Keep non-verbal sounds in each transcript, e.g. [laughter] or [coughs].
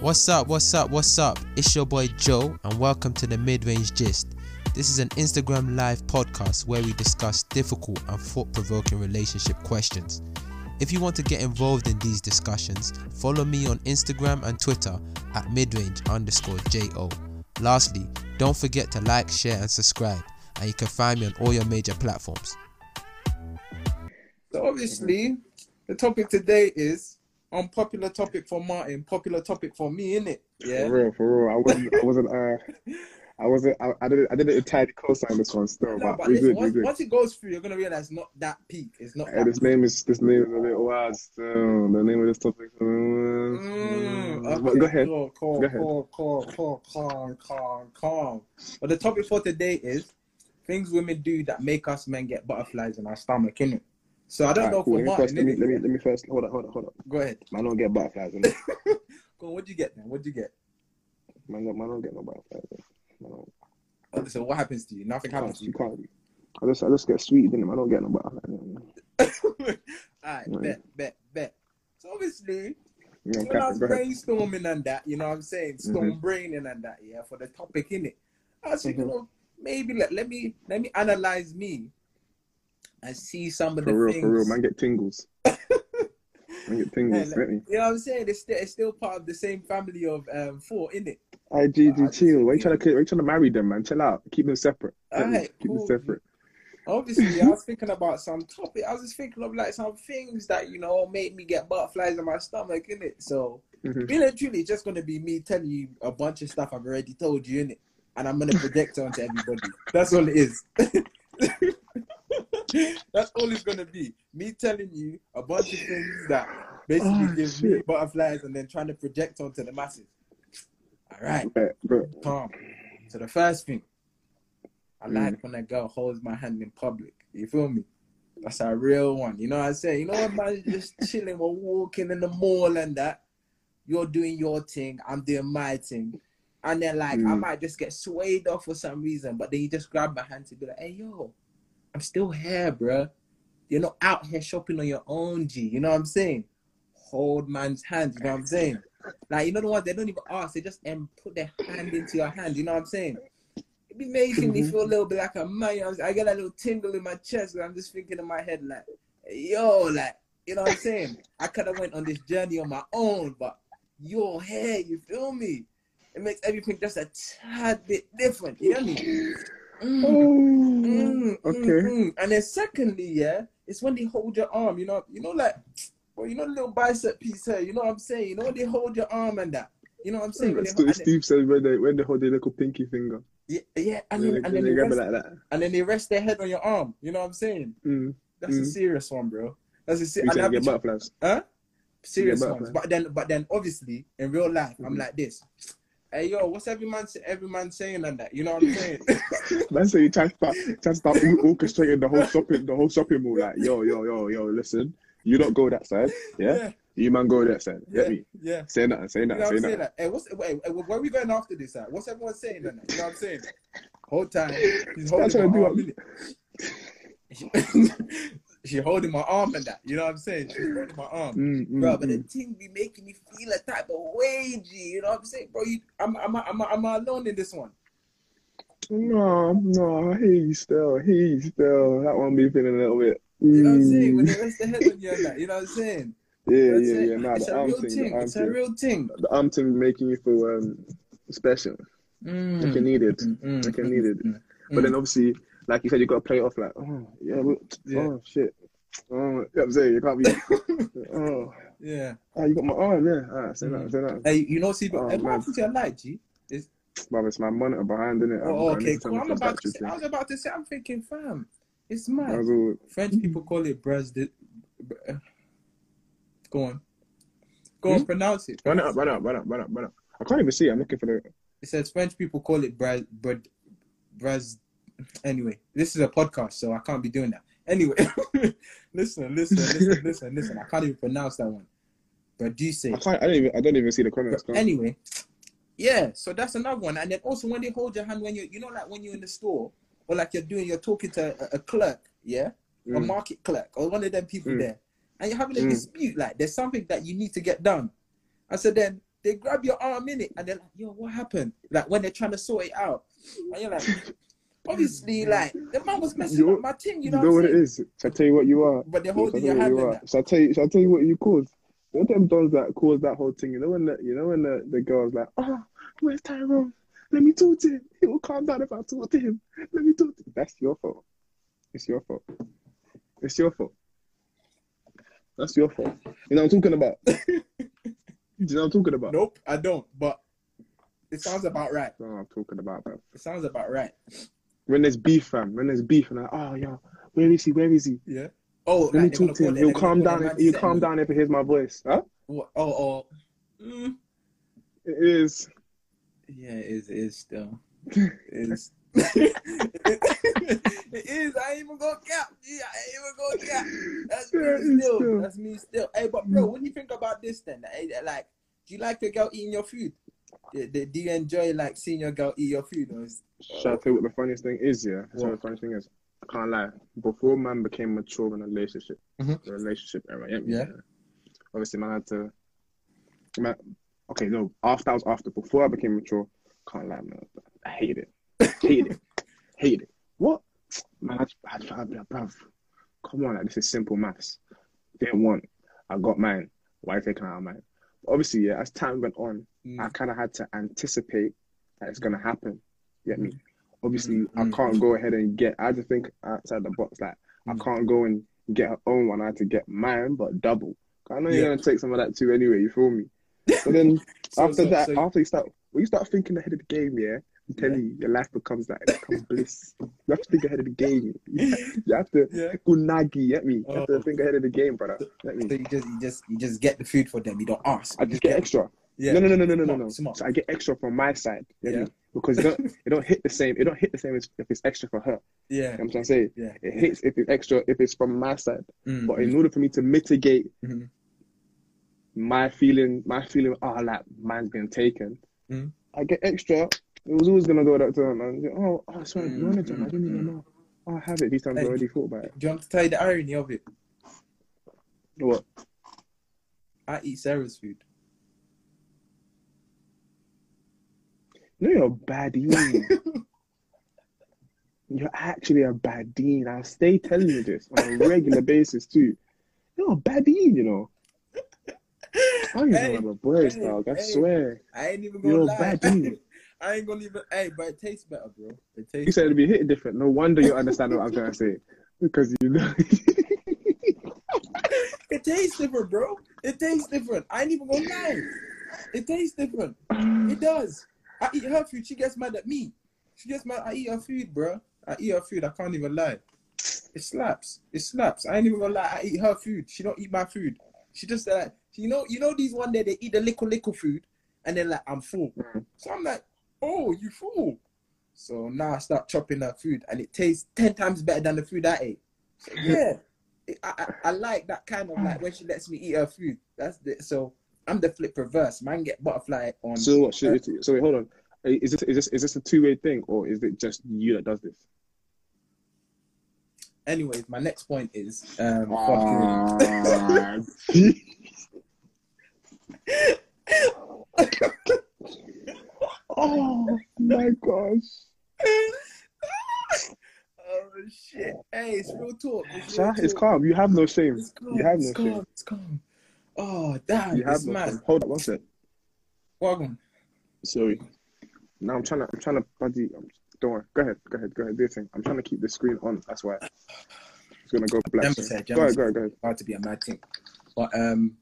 What's up? What's up? What's up? It's your boy Joe, and welcome to the Mid Range Gist. This is an Instagram live podcast where we discuss difficult and thought provoking relationship questions. If you want to get involved in these discussions, follow me on Instagram and Twitter at midrange underscore JO. Lastly, don't forget to like, share, and subscribe, and you can find me on all your major platforms. So obviously, the topic today is unpopular topic for Martin, popular topic for me, innit? Yeah. For real, for real. I wasn't, I wasn't, uh, I wasn't, I, I didn't, I didn't entirely co-sign this one still, No, but, but listen, good, once, once it goes through, you're gonna realize not that peak. It's not Hey, this name is, this name is a little wild still. The name of this topic. Uh, Mm, but okay, go ahead. Cool, cool, Go ahead. cool, cool, cool, calm, calm, calm. But the topic for today is things women do that make us men get butterflies in our stomach, innit? So I don't Alright, know cool. for Let me first, let me, let me, let me first, hold on, hold on, hold on. Go ahead. Man don't get butterflies, [laughs] on, what'd you get then? What'd you get? Man man don't get no butterflies. Man Oh, So what happens to you? Nothing happens to You you. can't. I just, I just get sweet, innit? I don't get no butterflies. [laughs] Alright, Yeah. bet, bet, bet. So obviously, Yeah, when I was Captain, go ahead. brainstorming and that, you know what I'm saying? Mm-hmm. Braining and that, yeah, for the topic, in it. I was thinking, Mhm. oh, maybe let, let me let me analyze me and see some of For the real, things. for real. Man get tingles. [laughs] man get tingles, get me? You know what I'm saying? It's still it's still part of the same family of um four, innit? I IGG, chill. Why you trying to, why you trying to marry them, man? Chill out. Keep them separate. Get me? Alright, Keep cool. them separate. Obviously, I was [laughs] thinking about some topic. I was just thinking of like some things that you know made me get butterflies in my stomach, innit? So Mhm. really and truly, it's just gonna be me telling you a bunch of stuff I've already told you, innit? And I'm gonna project it onto everybody. That's all it is. [laughs] [laughs] That's all it's gonna be. Me telling you a bunch of things that basically Oh, give me butterflies and then trying to project onto the masses. All right, bet. calm. So the first thing, I Mm. like when a girl holds my hand in public. You feel me? That's a real one. You know what I'm saying? You know when man just [laughs] chilling, we're walking in the mall and that. You're doing your thing, I'm doing my thing. And then like I Mm. might just get swayed off for some reason, but then you just grab my hand to be like, hey yo, I'm still here, bruh. You're not out here shopping on your own, G. You know what I'm saying? Hold man's hand, you know what I'm saying? Like you know the ones they don't even ask, they just um, put their hand into your hand, you know what I'm saying? It be making me Mhm. feel a little bit like a man. you know? I get a little tingle in my chest, and I'm just thinking in my head like, yo, like, you know what I'm saying? I could have went on this journey on my own, but you're here, you feel me? It makes everything just a tad bit different, you know what I mean? Mm. Mm, okay. mm, mm. And then secondly, yeah, it's when they hold your arm, you know, you know, like, well, you know, the little bicep piece here, you know what I'm saying? You know, they hold your arm and that, you know what I'm saying? When Steve, Steve says when they when they hold their little pinky finger, yeah, yeah, and and then, they, and then they they grab it rest, like that. and then they rest their head on your arm. You know what I'm saying? Mm. That's a Mm. serious one, bro. That's a You serious. say get butterflies. Huh? Serious ones. But then, but then, obviously, in real life, I'm Mhm. like this. Hey, yo, what's every man, every man saying on that? You know what I'm saying? [laughs] Man, say you try to start, try to start or- orchestrating the whole shopping, the whole shopping mall. Like, yo, yo, yo, yo, listen, you don't go that side, yeah. yeah, You man go that side. yeah, me? yeah. Say nothing, say You know say I'm saying? nothing. Like, hey, what's wait, wait, where are we going after this? At? What's everyone saying? On that? You know what I'm saying? Whole time [laughs] he's holding trying to do arm. what- innit? [laughs] she holding my arm and that. You know what I'm saying? She's holding my arm. Mm, mm, bro. But the mm. thing be making me feel a type of way, G. You know what I'm saying, bro? You, I'm, I'm, I'm, I'm alone in this one. No, no, I you still, I you still. That one be feeling a little bit. You know what I'm saying? When Mm. they rest their head on you and that. You know what I'm saying? Yeah, You know I'm yeah, saying? yeah. Nah, it's the a arm real thing, thing. the It's a real thing. the arm thing making you feel um special, Mm. like you needed, Mm, mm, like you mm, needed. mm, But then obviously, like you said, you got to play it off like, oh yeah, well, Yeah. oh shit, oh, you know what I'm saying? You can't be, [laughs] oh, yeah. oh, you got my arm, yeah. Alright, say Mm. that, say that. Hey, you know, see, but Oh, what happened to your light, G? But it's my monitor behind, innit? Oh, I okay, need to turn cool. I'm about to say. I was about to say, I'm thinking, fam, it's mad. all. French people call it bras. Go on. Go on, Hmm? pronounce it. Run it up, run it up, run it up, run it up, run up. I can't even see it. I'm looking for the. It says French people call it bras, bras, bras. Anyway, this is a podcast, so I can't be doing that. Anyway, [laughs] listen, listen, listen, [laughs] listen, listen. I can't even pronounce that one. But do you say? I can't. I don't even. I don't even see the comments. But anyway, yeah. So that's another one. And then also when they hold your hand when you, you know, like when you're in the store or like you're doing, you're talking to a, a clerk, yeah, a Mm. market clerk or one of them people Mm. there, and you're having a Mm. dispute. Like there's something that you need to get done. I said then they grab your arm in it and they're like, yo, what happened? Like when they're trying to sort it out. And you're like, obviously, like the man was messing You- up my thing, you know, You know, what what it is? Shall I tell you what you are? But they're holding your hand you. Shall I tell you? Shall I tell you what you caused? One of them dons that caused that whole thing. You know when the you know when the, the girl's like, oh, where's Tyrone? Let me talk to him. He will calm down if I talk to him. Let me talk to him. That's your fault. It's your fault. It's your fault. That's your fault. You know what I'm talking about? [laughs] You know what I'm talking about? Nope, I don't. But it sounds about right. What I'm talking about, bro. It sounds about right. When there's beef, fam. When there's beef, and like, oh, yo, where is he? Where is he? Yeah. Oh, Let me like gonna talk to him. He'll calm down. If, he'll calm down if he hears my voice. Huh? What? Oh, oh. Mm. It is. Yeah, it is. It is still. [laughs] It is. [laughs] it is. I ain't even gonna cap. Yeah, I ain't even gonna cap. That's Yeah, me it's still. still. That's me still. Hey, but bro, when you think about this, then, like, do you like your girl eating your food? Do, you enjoy like seeing your girl eat your food? Or is, Shall I tell you what the funniest thing is? Yeah, I you What? what the funniest thing is. I can't lie. Before man became mature in a relationship, Mhm. the relationship era, yeah, Yeah. Obviously, man had to. Man, okay, no. After I was after. Before I became mature, can't lie, man. I hate it. Hate it. [laughs] Hate it. What? Man, I, I, I, bruv, come on, like this is simple maths. Didn't want. I got mine. Why you taking out mine? Obviously, yeah. As time went on, Mm. I kind of had to anticipate that it's gonna happen. You get me? Obviously, I Mm. can't go ahead and get. I had to think outside the box. Like I Mm. can't go and get her own one. I had to get mine, but double. I know Yeah. you're gonna take some of that too, anyway. You feel me? [laughs] But then So- after so- that, so- after you start, when you start thinking ahead of the game, yeah, I'm telling you, your life becomes like becomes bliss. You have to think ahead of the game. [laughs] You have to Yeah. unagi. Get me? You have to Oh. think ahead of the game, brother. Get me? So you just you just you just get the food for them. You don't ask. I just get extra. Yeah. No, no, no, no, no, no, Smart, no. So I get extra from my side. get Yeah. me? Because it don't, [laughs] it don't hit the same. It don't hit the same as if it's extra for her. Yeah. You know what I'm trying to say? Yeah. It hits if it's extra if it's from my side. Mm. But in order for me to mitigate Mhm. my feeling, my feeling, oh, like mine's been taken, Mhm. I get extra. It was always gonna go that to. And oh, oh, sorry, Mm, you wanted them. I didn't even know. Oh, I have it. These times I already thought about it. Do you want to tell you the irony of it? What? I eat Sarah's food. No, you're a baddie. you're actually a baddie. I'll stay telling you this on a regular basis too. You're a baddie, you know. I don't even Hey, know about boys, hey, dog. I hey. swear. I ain't even gonna You're a lie. baddie. [laughs] I ain't gonna even. Hey, but it tastes better, bro. It tastes. You said it'd be hitting different. No wonder you understand what I'm trying to say. [laughs] Because you know. [laughs] It tastes different, bro. It tastes different. I ain't even gonna lie. It tastes different. It does. I eat her food. She gets mad at me. She gets mad. I eat her food, bro. I eat her food. I can't even lie. It slaps. It slaps. I ain't even gonna lie. I eat her food. She don't eat my food. She just like you know. You know these one day they eat the little little food, and then like I'm full. Mm. So I'm like, oh, you full. So now I start chopping her food, and it tastes ten times better than the food I ate. So [laughs] yeah, it, I, I I like that kind of like when she lets me eat her food. That's the so I'm the flip reverse. Man, get butterfly on. So what? Should it, so wait, hold on. Is this is this is this a two way thing or is it just you that does this? Anyways, my next point is um, fucking- Ah, [laughs] oh my gosh. oh shit! Hey, it's real talk. It's, real it's talk. calm. You have no shame. It's calm. You have it's no calm. shame. It's calm. Oh damn! You have mad. Hold on one sec. Wagon. Sorry. Now I'm trying to I'm trying to buddy I'm, don't worry. Go ahead, go ahead, go ahead, do your thing. I'm trying to keep the screen on, that's why. It's gonna go black. Said, Go ahead, go ahead, go ahead. About to be a mad thing, but um,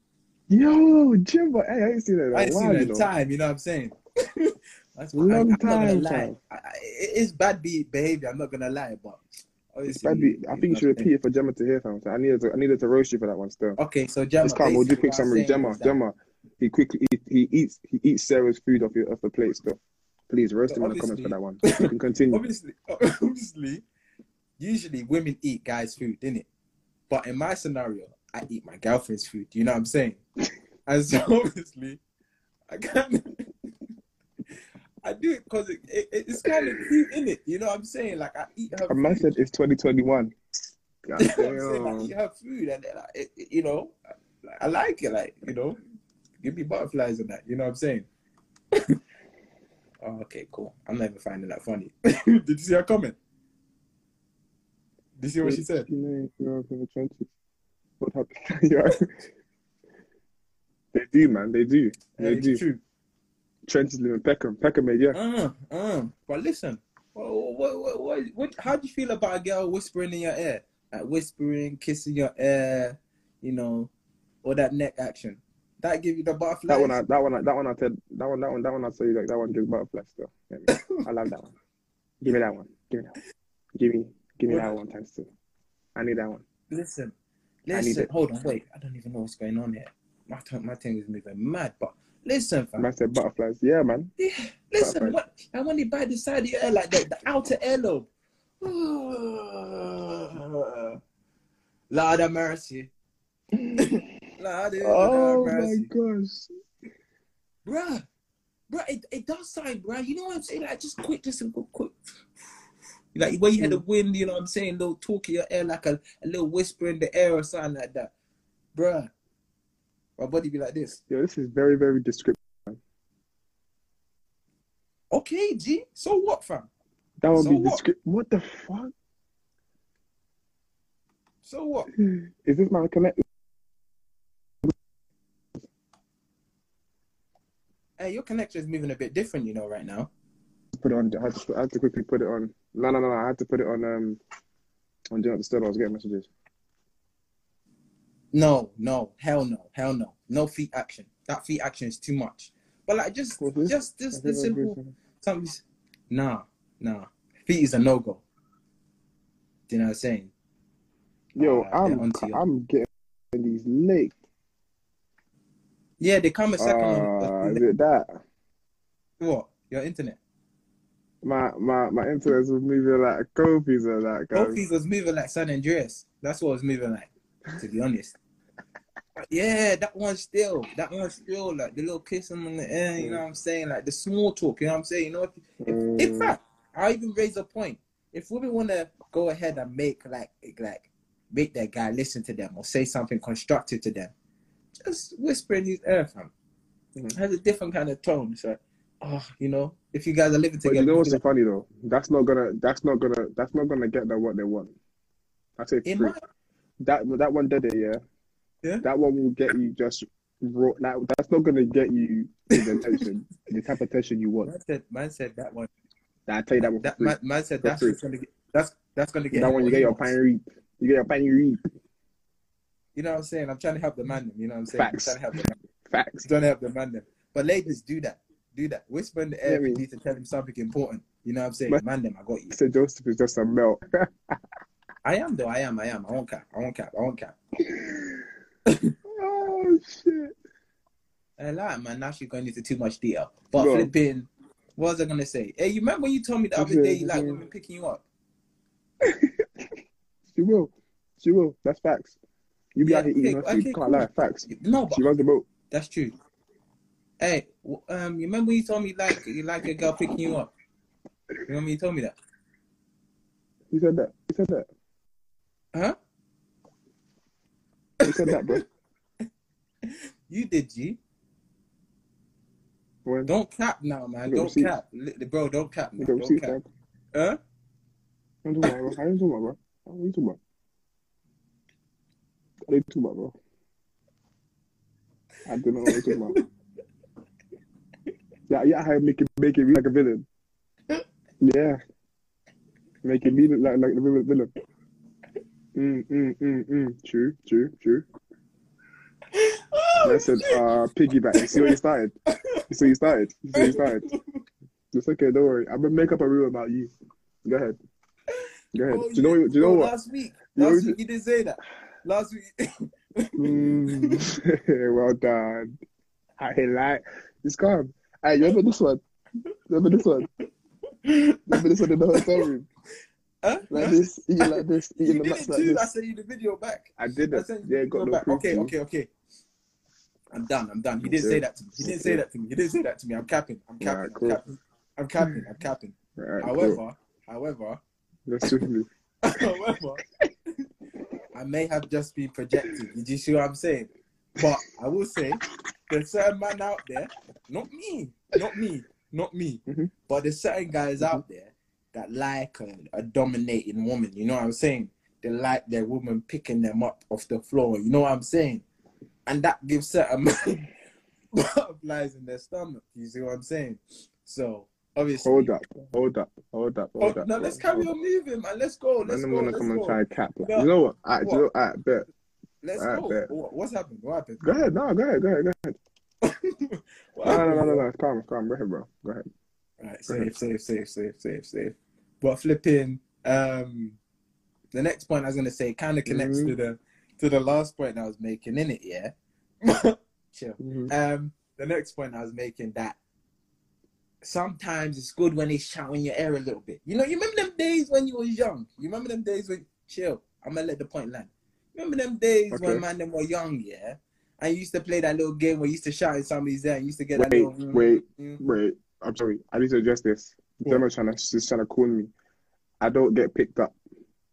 Yo, Jimbo, hey, I ain't seen that. I ain't seen it you in know. time. You know what I'm saying? [laughs] That's Long I, I'm not gonna lie. I, it is bad be- behavior. I'm not gonna lie, but obviously, beat. I think you should repeat it for Gemma to hear, fam. So I needed to I needed to roast you for that one still. Okay, so Gemma. It's calm. We'll do quick summary. Gemma, Gemma, he quickly he, he eats he eats Sarah's food off your off the plate still. Please roast So him in the comments for that one. [laughs] You can continue. obviously, [laughs] obviously, usually women eat guys' food, didn't it? But in my scenario, I eat my girlfriend's food. Do you know what I'm saying? [laughs] And so obviously, I of, I do it because it, it, it's kind of cute, innit? You know what I'm saying? Like I eat her. Man said it's 2021. God [laughs] You know what I'm saying? I eat her food, and then I, it, it- you know, I, I like it. Like you know, Give me butterflies and that. You know what I'm saying? oh, [laughs] okay, cool. I'm never finding that funny. [laughs] Did you see her comment? Did you see what she said? You know, you're up in the trenches. What happened? They do, man. They do. They do. true. Trenches live in Peckham. Peckham made, yeah. Uh, uh. But listen, what, what, what, what, how do you feel about a girl whispering in your ear? Like whispering, kissing your ear, you know, or that neck action? That give you the butterflies? That one, I, that one, I, that one, I said, that one, that one, that one, I say like that one gives butterflies still. I love that one. [laughs] Give me that one. Give me that one. Give me, give me that one times two. I need that one. Listen, listen. Hold on, wait. I don't even know what's going on here. My tongue, my thing is moving mad. But listen, fam. Man said butterflies. Yeah, man. Yeah, listen, what? And when they bite the side of your ear, like the, the outer earlobe. [sighs] Lord of mercy. [laughs] Lord of Oh my gosh. Bruh. Bruh, it, it does sound, bruh. You know what I'm saying? Like, just quick, just a quick, quick. Like, when you had the mm. wind, you know what I'm saying? little talk in your ear, like a, a little whisper in the air or something like that. Bruh. My body be like this. Yo, this is very, very descriptive. Okay, G. So what, fam? That would So be what? descriptive. What the fuck? So what? Is this my connected? Hey, your connection is moving a bit different, you know, right now. Put it on. I had, to, I had to quickly put it on. No, no, no, no. I had to put it on. Um, on do not disturb. I was getting messages. No, no, hell no, hell no, no feet action. That feet action is too much. But like, just, is? just, just the simple. Something. Nah, nah. Feet is a no go. Do you know what I'm saying? Yo, Uh, I'm. I'm getting these late. Yeah, they come a second Uh, is it that? what? Your internet. My my my internet was moving like copies of that guys. Kofi's was moving like San Andreas. That's what was moving like, to be honest. Yeah, that one still. That one still like the little kissing on the air. You know what I'm saying? Like the small talk. You know what I'm saying? You know, if, if, in Mm. fact, I even raise a point. If women want to go ahead and make like like make their guy listen to them or say something constructive to them, just whisper in his ear, fam. Mhm. It has a different kind of tone. So, oh, you know, if you guys are living But together, you know what's so funny though? That's not gonna. That's not gonna. That's not gonna get them what they want. Say it might. that that one did it. Yeah. Yeah. That one will get you just raw. Like, that's not gonna get you the attention, [laughs] the type of attention you want. Man said, man said that one. I tell you that one. That man, man said For that's what's gonna get. That's that's gonna get. that one you get your pine reap. You get your pine reap. You know what I'm saying? I'm trying to help the man. You know what I'm saying? I'm Facts. trying to help the man. Facts. I'm to help the man. But ladies, do that. Do that. Whisper in the air you need to tell him something important. You know what I'm saying? But- man, them, I got you. Sir Joseph is just a melt. [laughs] I am though. I am. I am. I won't cap. I won't cap. I won't cap. Oh shit. I lie, man. Now she's going into too much detail. But on. flipping, what was I gonna say? Hey, you remember when you told me the other day you like women picking you up? [laughs] She will. She will. That's facts. You be Yeah, out here eating okay, her food. okay, Can't cool. lie. Facts. No, but She runs the boat. that's true. Hey, um, you remember when you told me like you like a girl picking you up? You remember you told me that? You said that? You said that? Huh? You said that, bro? [laughs] You did, G. When? Don't cap now, man. Don't receipts? cap, bro. Don't cap, You man. Don't receipts, cap. man. Huh? You talking about, bro? You talking about, bro? What are you talking about? What are you talking about, bro? I don't know what you're talking about. Yeah, yeah, how make it make it like a villain. Yeah. Make it read like like the villain. villain. Mm, mm, mm, mm. True, true, true. Oh, I said, uh, piggyback. You see where you started? You see what you started? You see what you started? [laughs] It's okay, don't worry. I'm gonna make up a rule about you. Go ahead. Go ahead. Oh, do you know? what- Do you know oh, what? Last week, You know last week you didn't say that. Last week, Mm. [laughs] well done. I like. It's calm. Hey, you remember this one? Remember this one? Remember this one in the hotel room? huh? Like this, eating like this, You eating the did it like. I sent you the video back. I did I it. sent you Yeah, got no back. Okay, okay, okay. I'm done. I'm done. He didn't say that to me. He didn't say that to me. He didn't say that to me. I'm capping. I'm capping. Alright, I'm cool. capping. I'm capping. I'm capping. Alright, However, cool. however, [laughs] however, I may have just been projecting. Did you see what I'm saying? But I will say, there's certain man out there, not me, not me, not me, Mhm. but there's certain guys out there that like a, a dominating woman. You know what I'm saying? They like their woman picking them up off the floor. You know what I'm saying? And that gives certain men butterflies in their stomach. You see what I'm saying? So obviously, Hold up, hold up, hold up, Oh, hold up. now let's carry on moving, man. Let's go. Let's I'm go. gonna Let's come and try and cap. Like, No. you know what? Alright, What? you know, alright, bet. Let's Alright, go. bet. What's happened? What happened? Go ahead, no, go ahead, go ahead, go ahead. [laughs] No, no, no, no, no, it's calm, it's calm. Go ahead, bro. Go ahead. Right, Go ahead. safe, safe, safe, safe, safe, safe. But flipping, um, the next point I was gonna say kind of connects Mhm. to the to the last point I was making in it. Yeah, [laughs] chill. Mhm. Um, the next point I was making that sometimes it's good when they shout in your ear a little bit. You know, you remember them days when you was young. You remember them days when chill. I'm gonna let the point land. Remember them days Okay. when man them were young, yeah. And you used to play that little game where you used to shout in somebody's ear. And you used to get that Wait, little. mm, wait. mm. Wait, I'm sorry. I need to address this. What? Someone trying to just trying to call me. I don't get picked up.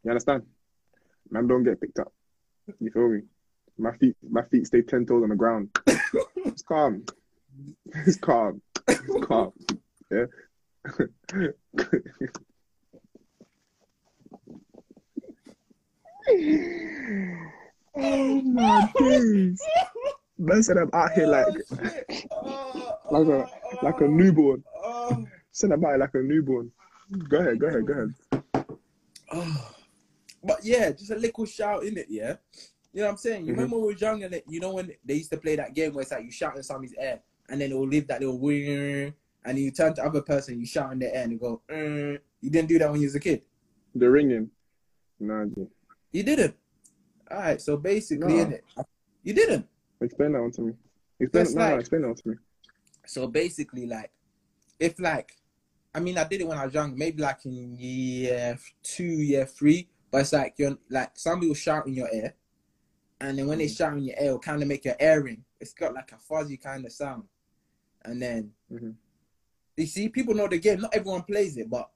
You understand? Man, don't get picked up. You feel me? My feet, my feet stay ten toes on the ground. [coughs] It's calm. It's calm. It's calm. Yeah. oh my days! Man said I'm out here like Oh. Oh, like a oh, like a oh, newborn. oh, Said I'm out here like a newborn. Go ahead, go ahead, go ahead. Oh. But yeah, just a little shout in it, yeah. You know what I'm saying? You Mhm. remember when we were young and it, you know when they used to play that game where it's like you shout in somebody's air and then it will leave that little wing and you turn to the other person, you shout in their air and you go, "Mm." you didn't do that when you was a kid. The ringing. G. You didn't. All right, so basically, No. in it, you didn't. Explain that one to me. Explain, no, no, like- explain that one to me. So basically, like, if like, I mean, I did it when I was young, maybe like in year two, year three. But it's like you're like somebody will shout in your ear, and then when they Mhm. shout in your ear, it'll kind of make your ear ring. It's got like a fuzzy kind of sound, and then Mhm. you see, people know the game. Not everyone plays it, but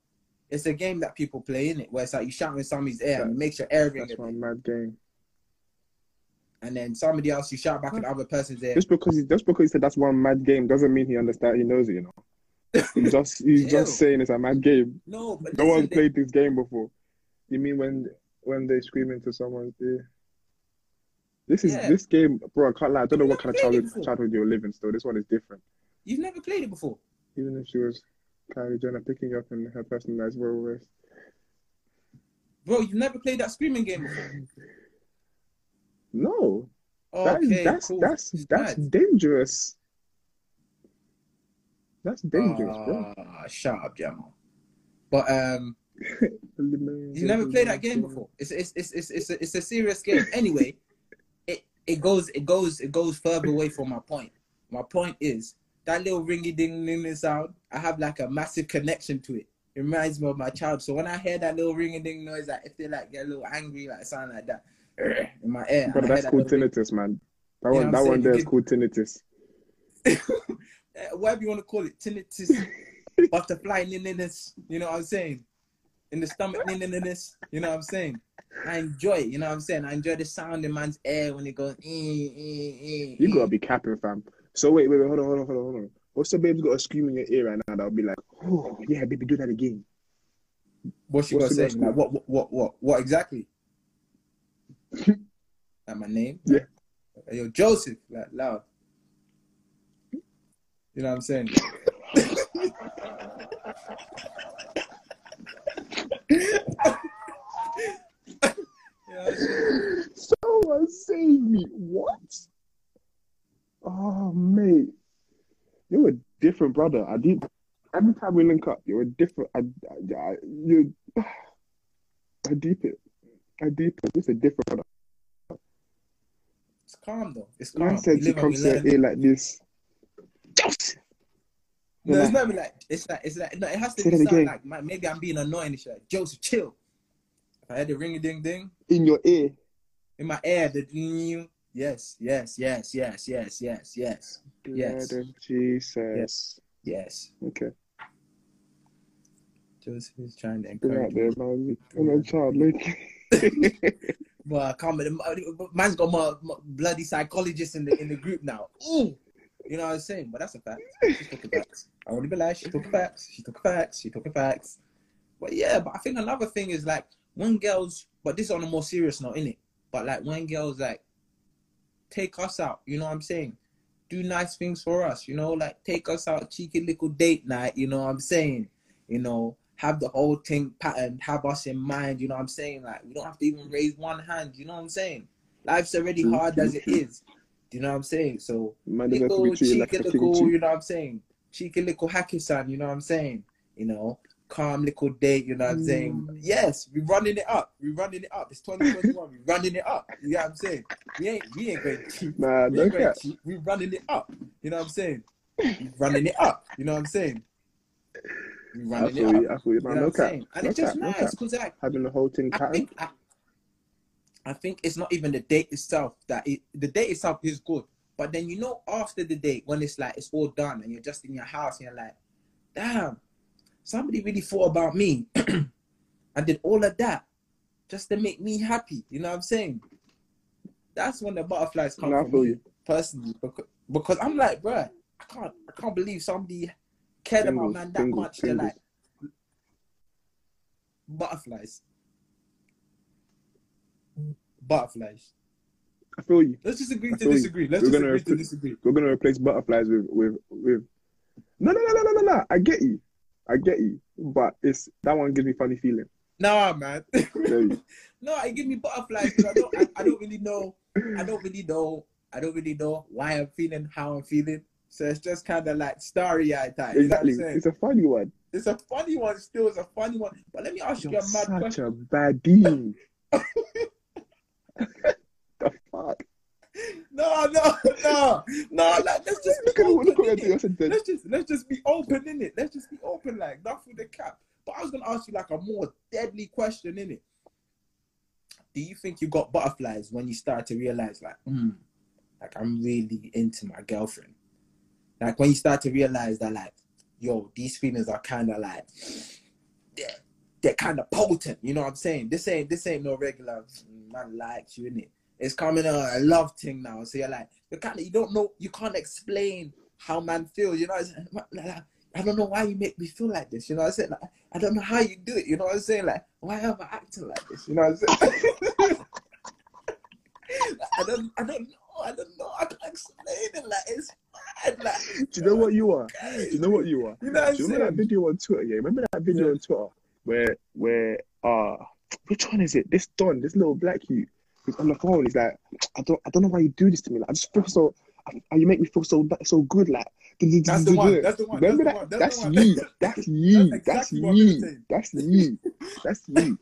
it's a game that people play in it, where it's like you shout in somebody's ear and it makes your ear ring, That's my mad game. and then somebody else you shout back at the other person's ear. Just because he just because he said that's one mad game doesn't mean he understands. He knows it. You know. [laughs] He's just he's just saying it's a mad game. No, but No listen, one's they- played this game before. You mean when when they scream into someone's ear? This is Yeah. this game, bro. I can't lie. I don't know You've what kind of childhood childhood you're living. Still, this one is different. You've never played it before. Even if she was Kylie Jenner picking you up in her personalized Rolls Royce. Bro, you've never played that screaming game before. No, that is Okay, that's cool. that's It's that's dangerous. That's dangerous, bro. Ah, shut up, Jamal. But um, you never played that game before. It's it's it's it's it's a, it's a serious game. Anyway, it it goes it goes it goes further away from my point. My point is that little ringy ding ding sound. I have like a massive connection to it. It reminds me of my child. So when I hear that little ringy ding noise, like if they like get a little angry, like sound like that [clears throat] in my ear. But that's that tinnitus, man. That You one, know that one there is called tinnitus. [laughs] eh, whatever you want to call it, tinnitus, [laughs] butterfly ninniness. You know what I'm saying? In the stomach. You know what I'm saying? I enjoy it. You know what I'm saying? I enjoy the sound in man's air when it goes. Eh, eh, eh, You gotta be capping, fam. So wait, wait, wait, hold on, hold on, hold on, hold on. What's the babe's got a scream in your ear right now that'll be like, oh yeah, baby, do that again. What's she gonna What's say? Like, what, what, what, what, what exactly? [laughs] like my name? Yeah. Yo, Joseph, like loud. You know what I'm saying? [laughs] [laughs] yeah, Someone save me. What? Oh mate. You're a different brother. I did every time we link up, you're a different I, I, I you I deep it. I deep it. It's a different brother. it's calm though. It's calm. Man said to come to ear like this. No, it's not like it's like it's like no, it has to Say be sound like man, maybe I'm being annoying. It's like Joseph, chill. If I had the ring a ding ding In your ear. in my ear, the ding, yes, yes, yes, yes, yes, yes, yes, Yes. Blood of Jesus. yes. Okay. Joseph is trying to encourage. there, man. I'm a child. But I can't. Uh, man's got my, my bloody psychologist in the in the group now. Ooh, You know what I'm saying? But that's a fact. She's talking facts. I won't even lie. She took facts. She took facts. She took facts. But yeah, but I think another thing is like when girls, but this is on a more serious note, innit? But like when girls like take us out, you know what I'm saying? Do nice things for us, you know, like take us out, cheeky little date night, you know what I'm saying? You know, have the whole thing patterned, have us in mind, you know what I'm saying? Like we don't have to even raise one hand, you know what I'm saying? Life's already hard as it is. Do you know what I'm saying? So Man, deserve to little cheeky like little, you know what I'm saying? Cheeky little Hakkasan, you know what I'm saying? You know, calm little date, you know what I'm saying? Mm. Yes, we're running it up. We're running it up. It's 2021. we're running it up. You know what I'm saying? We ain't we ain't going cheap. Nah, We ain't going cheap. We're running it up. You know what I'm saying? We're running it up. You know what I'm saying? We're I running feel it up. you. I feel you. Know no cap. saying? And No it's just. No nice because like Having the whole thing I think I, I think it's not even the date itself that it the date itself is good. But then you know after the date when it's like it's all done and you're just in your house and you're like, damn, somebody really thought about me [clears throat] and did all of that just to make me happy. You know what I'm saying? That's when the butterflies come for feel me you. personally because, because I'm like, bruh, I can't I can't believe somebody cared Tingles, about man that tingles, much to tingles. like butterflies. Butterflies. I feel you. Let's just agree I to feel you. disagree. Let's We're just gonna to disagree. We're gonna replace butterflies with with with. No, no, no, no, no, no, no. I get you. I get you. But it's that one gives me funny feeling. Nah, man. You- [laughs] no, it give me butterflies because I don't. I, I don't really know. I don't really know. I don't really know why I'm feeling how I'm feeling. So it's just kind of like starry eyed type. You know Exactly. It's a funny one. It's a funny one. Still, it's a funny one. But let me ask you You're a mad such question. a baddie. [laughs] the fuck? No, no, no, no. Like let's just be open. what I innit? said then. Let's just let's just be open in it. Let's just be open, like not through the cap. But I was gonna ask you like a more deadly question in it. Do you think you got butterflies when you start to realize like, hmm, like I'm really into my girlfriend? Like when you start to realize that like, yo, these feelings are kind of like, they're, they're kind of potent. You know what I'm saying? This ain't this ain't no regular mm, man likes you in it. It's coming on a love thing now. So you're like, you of you don't know you can't explain how man feels. You know, like, I don't know why you make me feel like this. You know what I'm saying? Like, I don't know how you do it. You know what I'm saying? Like, why am I acting like this? You know what I'm saying? [laughs] I don't, I don't know. I don't know. I can't explain it. Like, it's mad. Like, Do you know what you are? Do you know what you are? You know Do you remember that video on Twitter? Yeah, remember that video Yeah. on Twitter where where uh which one is it? This Don, this little black youth, who's on the phone. He's like, I don't I don't know why you do this to me. Like, I just feel so. I, you make me feel so so good. Like That's the one. That's the one. Remember that? That's That's the one. you. That's you. That's That's exactly what I'm gonna you. That's you. That's you.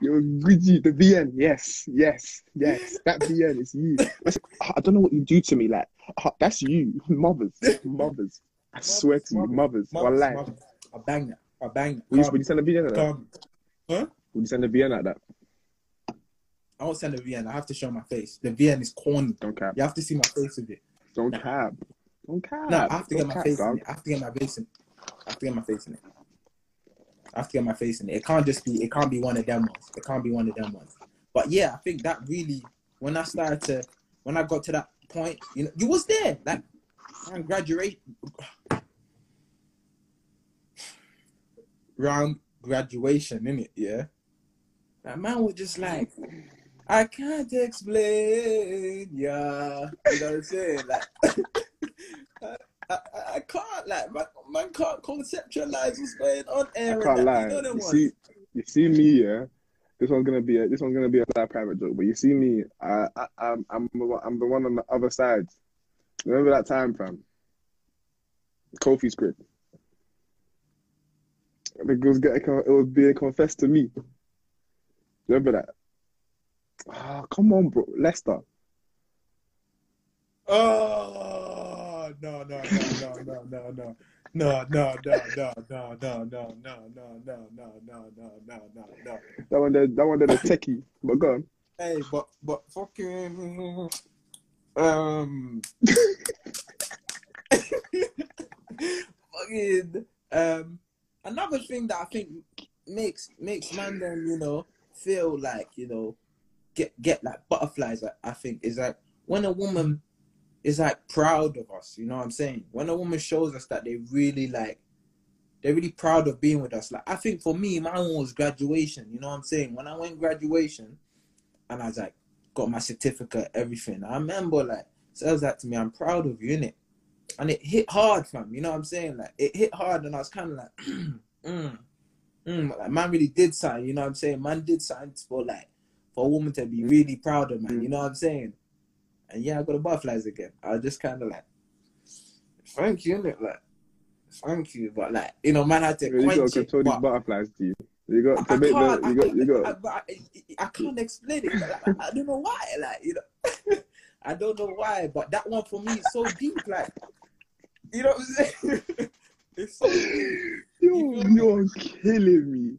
You're Gucci, the VN. Yes, yes, yes. That VN is you. I, said, "Ah, I don't know what you do to me. Like, that's you. Mothers. Mothers. I swear to you, mothers. Mothers. I bang that. I bang that. Would you, you send a VN like that? Huh? Would you send a VN like that? I won't send a VN. I have to show my face. The VN is corny. Don't cap. You have to see my face with it. Don't cap. Don't cap. No, I have to get Don't my cap, face in it. I have to get my face in it. I have to get my face in it. I have to get my face in it. It can't just be. It can't be one of them ones. It can't be one of them ones. But yeah, I think that really, when I started to, when I got to that point, you know, you was there. Like, around graduation, [sighs] round graduation, innit? Yeah. That man was just like, I can't explain, yeah. You know what I'm saying? Like, [laughs] I, I, I can't, like, man, man can't conceptualize what's going on I can't lie. You know You see, you see me, yeah. This one's gonna be a this one's gonna be a side private joke, but you see me, I, I I'm I'm the one- I'm the one on the other side. Remember that time, fam? Kofi's crib. The girls getting it was being confessed to me. Remember that? Ah, come on, bro, Lester. Oh no no no no no no no. No, no, no, no, no, no, no, no, no, no, no, no, no, no, no, no. No, no, no. That one, there, that one, there, the techie. But go on. Hey, but but fucking um fucking um another thing that I think makes makes then you know feel like you know get get like butterflies I, think is like when a woman is like proud of us. You know what I'm saying? When a woman shows us that they really like, they're really proud of being with us. Like I think for me, my one was graduation. You know what I'm saying? When I went graduation, and I was like, got my certificate, everything. I remember like says that to me. I'm proud of you, innit? And it hit hard, fam. You know what I'm saying? Like it hit hard, and I was kind of like, [clears throat] mm, mm, like man really did something. You know what I'm saying? Man did something for like for a woman to be really proud of, man. You mm. know what I'm saying? And yeah, I got the butterflies again. I was just kind of like, thank you, innit? Like, thank you, but like, you know, man had to You got to it. control these but butterflies, do you? You got to I make the, you got, you got. but I, I can't explain it. Like, I, I don't know why. Like, you know, [laughs] I don't know why, but that one for me is so deep. Like, you know what I'm saying? [laughs] it's so deep. Yo, you're killing me.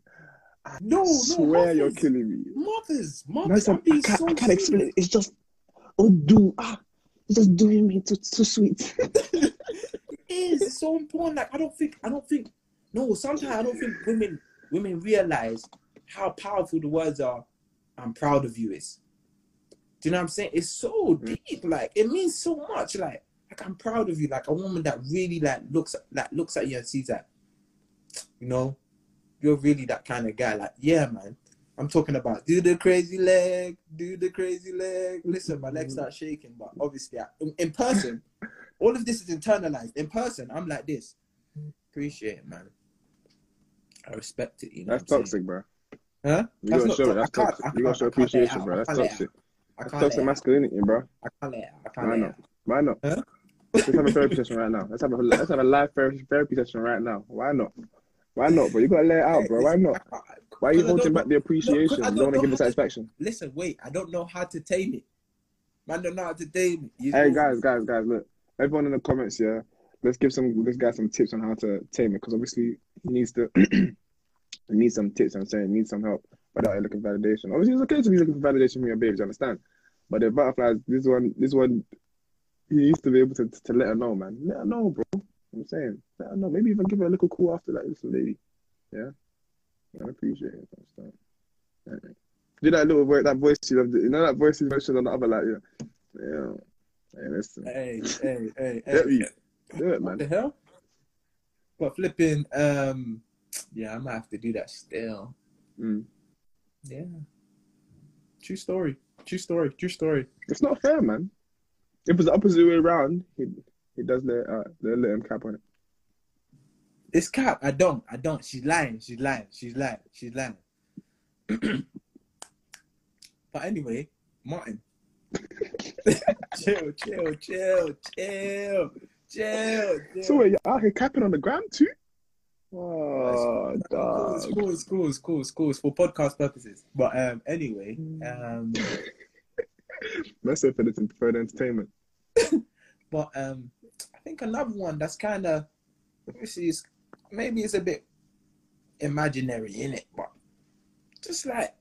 No, no, swear you're killing me. mothers, No, mothers. I I'm being can't, so I can't explain it. It's just, oh, do ah, it's just doing me too, too sweet. [laughs] It is it's so important. Like, I don't think, I don't think. No, sometimes I don't think women women realize how powerful the words are. I'm proud of you is. Do you know what I'm saying? It's so deep. Like it means so much. Like like I'm proud of you. Like a woman that really like looks like looks at you and sees that. You know, you're really that kind of guy. Like yeah, man. I'm talking about do the crazy leg, do the crazy leg. Listen, my legs start shaking, but obviously I, in, in person, all of this is internalized. In person, I'm like this. Appreciate it, man. I respect it. You know, That's toxic, bro. Huh? You That's gotta show it. to- That's toxic. You gotta show I can't let it appreciation, bro. That's it toxic. I That's can't toxic it masculinity, bro. I can't let it. I can't Why let it not? out. Why not? Huh? Let's have a therapy session right now. Let's have a let's have a live therapy therapy session right now. Why not? Why not? bro? you gotta let it out, bro. Why not? Why are you holding back the appreciation? I You don't don't want to give the to- satisfaction. Listen, wait. I don't know how to tame it. Man, don't know how to tame it. You Hey guys, guys, guys, look. Everyone in the comments, yeah. Let's give some this guy some tips on how to tame it because obviously he needs to [clears throat] he needs some tips. I'm saying he needs some help without looking for validation. Obviously, it's okay to be looking for validation from your babes. You understand? But the butterflies, this one, this one, he needs to be able to to let her know, man. Let her know, bro. I'm saying, I don't know. Maybe even give her a little call after that. Listen, lady. Yeah, I appreciate it. Understand? Yeah. Do that little voice, that voice you love. You know that voice you mentioned on the other, like, yeah, yeah. Hey, listen. Hey, hey, hey, hey. [laughs] Do it, What man. the hell? But flipping, um, yeah, I might have to do that still. Mm. Yeah. True story. True story. True story. It's not fair, man. If it's the opposite way around, he he does let uh let him cap on it. It's cap. I don't. I don't. She's lying. She's lying. She's lying. She's lying. [clears throat] but anyway, Martin. [laughs] chill, chill, chill, chill, chill, chill. So wait, you're out here capping on the gram too? Oh, It's cool, it's cool, it's cool, it's cool. It's for podcast purposes. But um, anyway, um, [laughs] Let's say for the for the entertainment. [laughs] but um, I think another one that's kind of obviously is maybe it's a bit imaginary in it, but just like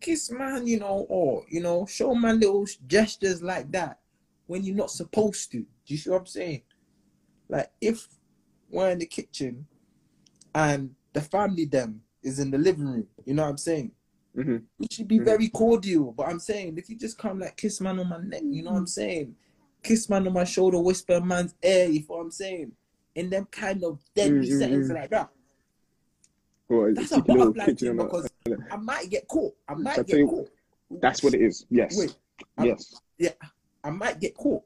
kiss man, you know, or you know, show man little gestures like that when you're not supposed to. Do you see what I'm saying? Like if we're in the kitchen and the family them is in the living room, you know what I'm saying? Mhm. It should be Mhm. very cordial. But I'm saying if you just come like kiss man on my neck, you know what I'm saying? Kiss man on my shoulder, whisper man's ear, you know what I'm saying? In them kind of deadly Mm, mm, settings mm. like that. Or That's a butterfly thing because I might get caught. I might I get caught. That's what it is. Yes. Wait, I'm- yes. I might get caught,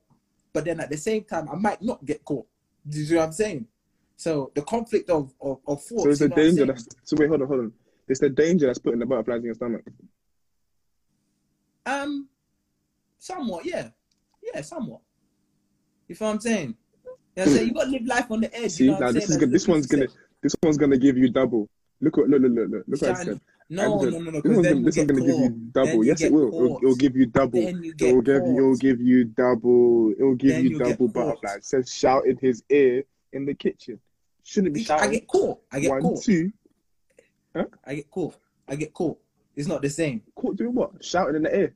but then at the same time, I might not get caught. Do you see what I'm saying? So the conflict of of, of force. So it's you the know what I'm danger that's so wait, hold on, hold on. It's the danger that's putting the butterflies in your stomach. Um, somewhat, yeah, yeah, somewhat. You feel what I'm saying? You know what I'm saying? You got to live life on the edge. See, you know now this is good. This one's gonna this one's gonna give you double. Look what look look look look look what I said. No, I no, no, no. This one's gonna, this one's gonna give you double. Yes, it will. It'll, it'll give you double. Then you it'll give you. It will give you double. It will give Then you double butterflies. It says shout in his ear in the kitchen. Shouldn't be shouting. I get caught. I get One, caught. two. I get caught. I get caught. It's not the same. Caught doing what? Shouting in the air.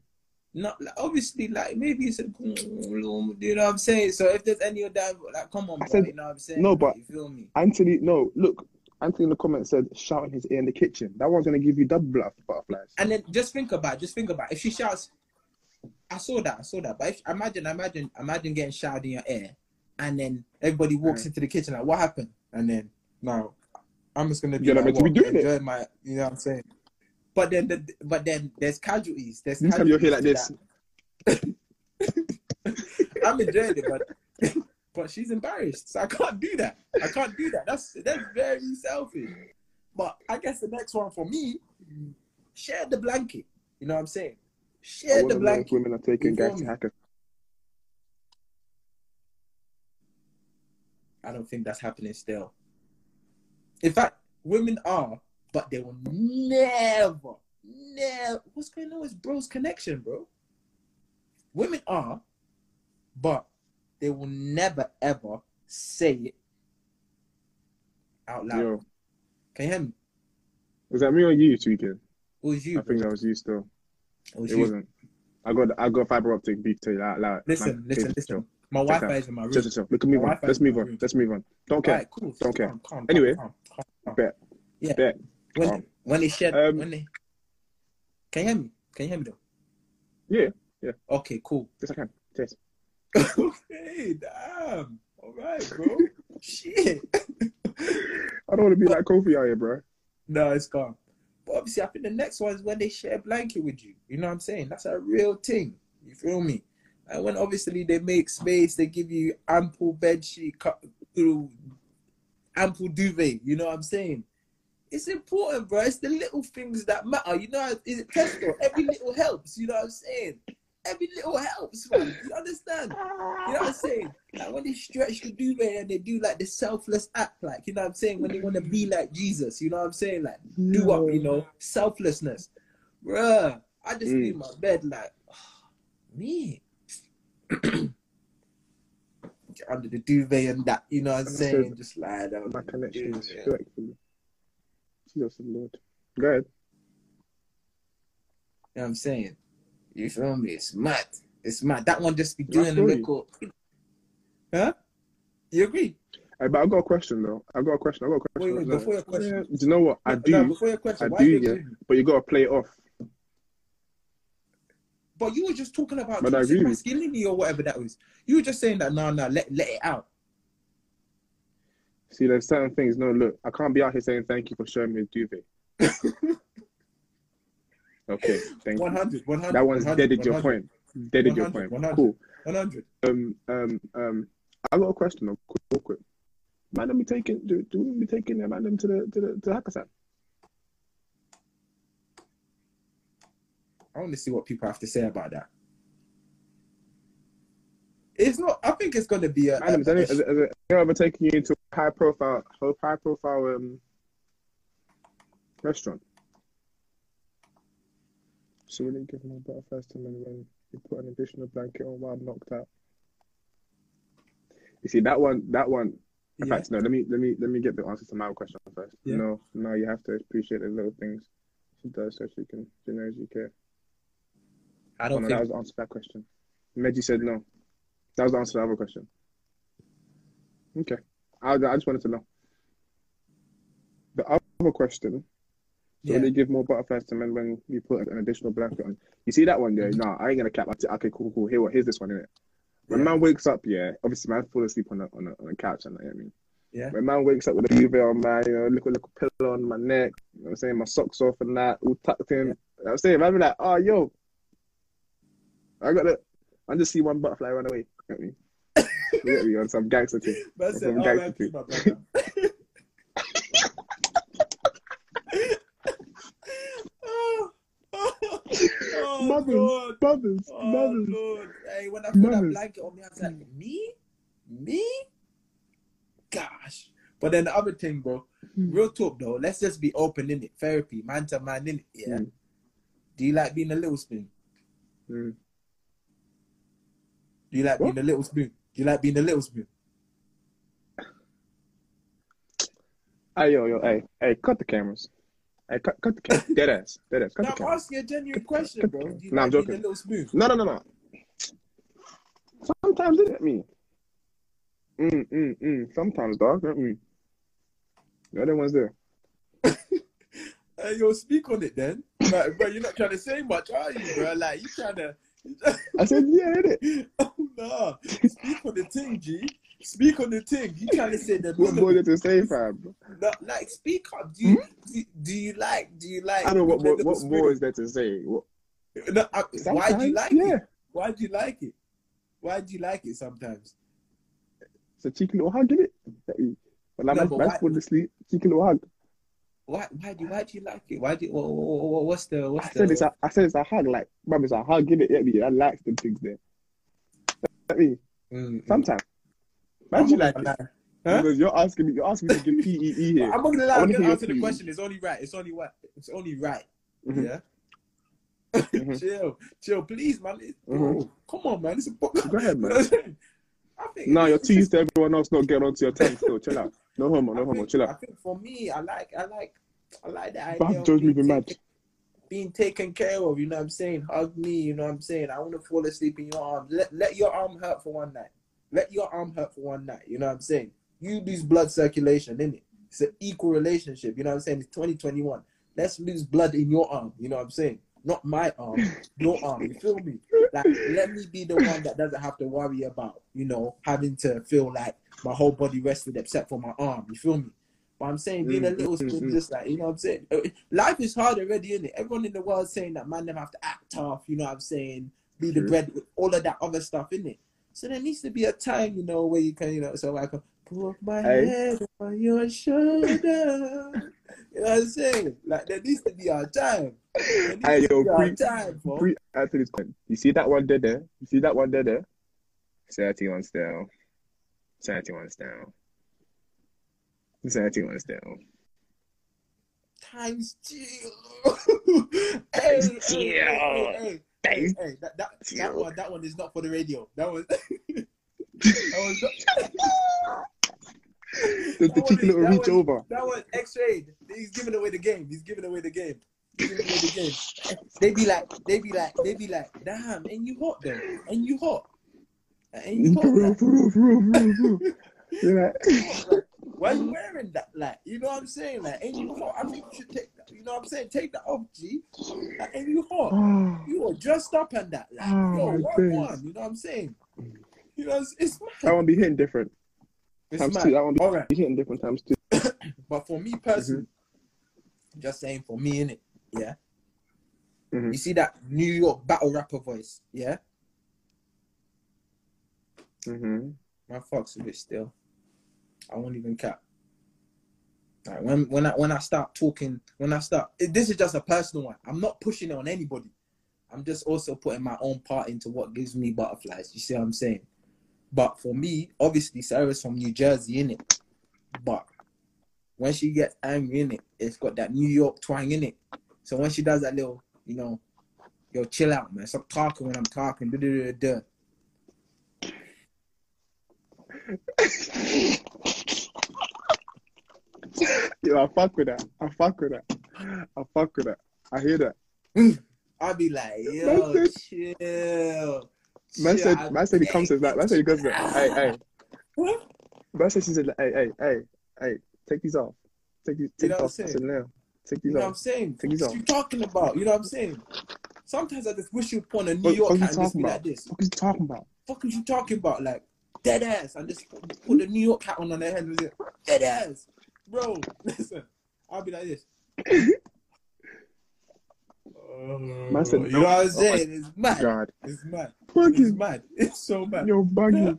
Not like, obviously like maybe it's a mm, you know what I'm saying. So if there's any of that, like come on, bro, said- you know what I'm saying. no, but- you feel me? Anthony, no, look. Anthony in the comments said shout in his ear in the kitchen. That one's gonna give you double bluff butterflies. And then just think about, it, just think about, it. if she shouts, I saw that. I saw that. But if, imagine, imagine, imagine getting shouted in your ear, and then everybody walks Right. into the kitchen like, "What happened?" And then no, I'm just gonna do You're not my meant to be doing it. my, you know what I'm saying. But then, the, but then there's casualties. There's This time you're here like this. [laughs] I'm enjoying it, but [laughs] but she's embarrassed, so I can't do that. I can't do that. That's that's very selfish. But I guess the next one for me, share the blanket. You know what I'm saying? Share the to know if blanket. women are taking guys to me? hackers. I don't think that's happening still. In fact, women are, but they will never, never. What's going on with bro's connection, bro? Women are, but they will never ever say it out loud. Yo, Can you hear me? was that me or you tweaking? It was you. I think that was you still. It was It you. wasn't. I got I got fiber optic beef to you out loud. Listen, Man, listen, chill, listen. My Check Wi-Fi out. is in my room. Chill, chill, chill. Look at move on. Let's move on. Let's move on. Don't care. Alright, cool. Don't care. Calm, calm, Anyway. calm. Bet. Yeah. Bet. When Calm. when they shed Um, when they can you hear me? Can you hear me though? Yeah, yeah. Okay, cool. Yes, I can. Yes. [laughs] okay, damn. All right, bro. [laughs] Shit. I don't want to be like Kofi out here, bro. no, it's calm. But obviously, I think the next one is when they share a blanket with you. You know what I'm saying? That's a real thing. You feel me? And when obviously they make space, they give you ample bed sheet, ample duvet. You know what I'm saying? It's important, bro. It's the little things that matter. You know, is it Tesco? Every little helps. You know what I'm saying? Every little helps, man. You understand? You know what I'm saying? Like when they stretch the duvet and they do like the selfless act, like you know what I'm saying? When they want to be like Jesus, you know what I'm saying? Like do up, you know, selflessness. Bruh, I just Mm. leave my bed like [sighs] me. Get under the duvet and that, you know what I'm saying? Just lie down. My on connection is Jesus Lord. Go ahead. You know what I'm saying? You feel me? It's mad. It's mad. That one just be doing a story. little. Huh? You agree? Hey, but I got a question though. I got a question. I got a question. Wait, wait, before your question. yeah, do you know what? I No, do, no, before your question, I why do, you yeah. me? but you gotta play it off. But you were just talking about But I toxic masculinity or whatever that was. You were just saying that no, no, let let it out. See, there's certain things. No, look, I can't be out here saying thank you for showing me a duvet. [laughs] okay, thank you. 100, 100. That one's 100, deaded your 100, point. Deaded your 100, point. 100. Cool. 100. Um, um, um. I got a question. though, Quick, real quick. Man, let me taking. Do, do we be taking them man to the to the to the Hakkasan? I want to see what people have to say about that. It's not. I think it's going to be a. Madam, is a- any, a- is, is, is anyone ever taking you to a high profile, high profile um restaurant? So we didn't give him a better first time and when he put an additional blanket on while I'm knocked out. You see that one, that one. In yeah. fact, no. Let me let me let me get the answer to my question first. Yeah. No, no. You have to appreciate the little things she does so she can she knows you care. I Oh, don't no, that think. was the answer to that question. Meggie said no. That was the answer to the other question. Okay. I, I just wanted to know. The other question, so Yeah. they give more butterflies to men when you put an additional blanket on. You see that one there? Mm-hmm. No, I ain't gonna cap. I t- Okay, cool, cool. Here, what? Here's this one, innit? When Yeah. man wakes up, yeah, obviously man fall asleep on a on the, on the couch, and you know what I mean. Yeah. When man wakes up with a duvet on my, you know, little little pillow on my neck, you know what I'm saying, my socks off and that, all tucked in. You know I'm saying, man, be like, oh yo, I got it. I just see one butterfly run away. You get me? You get me on some gangster thing. But said, "Oh, gangster man, too." my brother." [laughs] oh, Mothers, mothers, Oh, mothers. Hey, when I put that Mothers. blanket on me, I was like, me? Me? Gosh. But then the other thing, bro, Hmm. real talk though, let's just be open in it. Therapy, man to man in it. Yeah. Mm. Do you like being a little spoon? Mm. Do you like What? being a little spoon? You like being a little spoon? Hey yo yo, hey hey, cut the cameras. Hey, cut cut the camera. [laughs] Dead ass, dead ass. Cut No, the I'm camera. asking a genuine question, bro. Do you Nah, I'm like being joking. a little spoon? No no no no. Sometimes it hit me. Mm mm mm. Sometimes, dog. Me. The other one's there. [laughs] Hey, yo, speak on it then. Like, bro, you're not trying to say much, are you, bro? Like, you trying to, I said, yeah, innit? [laughs] oh no. Speak on the thing, G. Speak on the thing. You trying to say that? What more to say, fam? No, like speak up. Do you, do, do you like do you like Hmm? I don't know what, what, what more is there to say. What, No, I, why do you like yeah. it? Why do you like it? Why do you like it sometimes? It's a cheeky little hug, innit? But like, No, man's why- falling asleep, cheeky little hug. Why why do why do you like it? Why do what, what, what's the what's I said it's the a, I said it's a hug, like, bruv, it's a hug, it Yeah, me, I like them things there. Let me, Mm, sometimes. I'm Man, you like gonna it? Huh? Because you're asking me, you're asking me to give PEE [laughs] here. I'm not gonna lie. I'm wanna gonna hear answer the question. It's only right. It's only right. It's only right. Mhm. Yeah. Mhm. [laughs] chill, chill, please, man. It's, Mhm. bro, come on, man. It's a book. Go ahead, man. [laughs] I think No, you're too used to everyone else not getting onto your [laughs] time still. Chill out. No homo, no I homo. think, Chill I out. think for me, I like, I like, I like the idea Bad of being mad. taken, being taken care of. You know what I'm saying? Hug me. You know what I'm saying? I want to fall asleep in your arms. Let let your arm hurt for one night. Let your arm hurt for one night. You know what I'm saying? You lose blood circulation, innit? It's an equal relationship. You know what I'm saying? It's 2021. Let's lose blood in your arm. You know what I'm saying? Not my arm, your [laughs] arm. You feel me? Like, let me be the one that doesn't have to worry about, you know, having to feel like my whole body rested except for my arm. You feel me? But I'm saying being a Mm, little mm, spoon, mm. just like you know what I'm saying. Uh, Life is hard already, isn't it? Everyone in the world saying that man them have to act tough. You know what I'm saying? Be the bread, all of that other stuff, in it. So there needs to be a time, you know, where you can, you know, so I can put my Hey. head on your shoulder. you know what I'm saying? Like there needs to be a time. There needs Hey, to yo, pre- time, bro. Pre answer this question. You see that one there, there? You see that one there, there? 31 still. 31 still. 31 still. Times [laughs] two. hey, hey, two. Oh, hey, hey, hey, hey, that, that, that oh. one, that one is not for the radio. That was, [laughs] that was not, [laughs] The, the That cheeky little reach one- over. that was X-rayed. He's giving away the game. He's giving away the game. He's giving away the game. They be like, they be like, they be like, damn, and you hot though, and you hot, and you hot. For real, Like, for real, for real, for real. You're like, why you wearing that? Like, you know what I'm saying? Like, and you hot. I think you should take that. You know what I'm saying? Take that off, G. Like, and you hot. oh, [sighs] You are dressed up and that. Like, [sighs] Oh, yo, days. one? You know what I'm saying? You know, it's, it's that mad. one be hitting different. It's Times mad. two. That one be All right. hitting different times two. [coughs] But for me personally, just saying for me, in it, Yeah. Mhm. You see that New York battle rapper voice, yeah? Mm-hmm. Man fucks with it still. I won't even cap. Like when when I when I start talking, when I start this is just a personal one. I'm not pushing it on anybody. I'm just also putting my own part into what gives me butterflies. You see what I'm saying? But for me, obviously Sarah's from New Jersey, in it. But when she gets angry in it, it's got that New York twang in it. So when she does that little, you know, yo, chill out, man. Stop talking when I'm talking. duh, duh, duh, duh. Yo, I fuck with that. I fuck with that. I fuck with that. I hear that. I'll be like, yo, chill. Man said, man said he comes to that. Man said he goes to that. Hey, hey. What? Man said she said, hey, hey, hey, hey, take these off. Take these, take know these off. I said, no. Take You these know what I'm saying? Take these What off. you talking about? You know what I'm saying? Sometimes I just wish you'd put on a New What, York what are hat and just be about? like this. What are you talking about? Fuck is you talking about? Like dead ass. And just put, put the New York hat on on their head and just dead ass. Bro, [laughs] listen. I'll be like this. [laughs] Man said, you know what I'm saying? It's mad. God. It's mad. It's Fucking, mad. It's so mad. yo, buggy.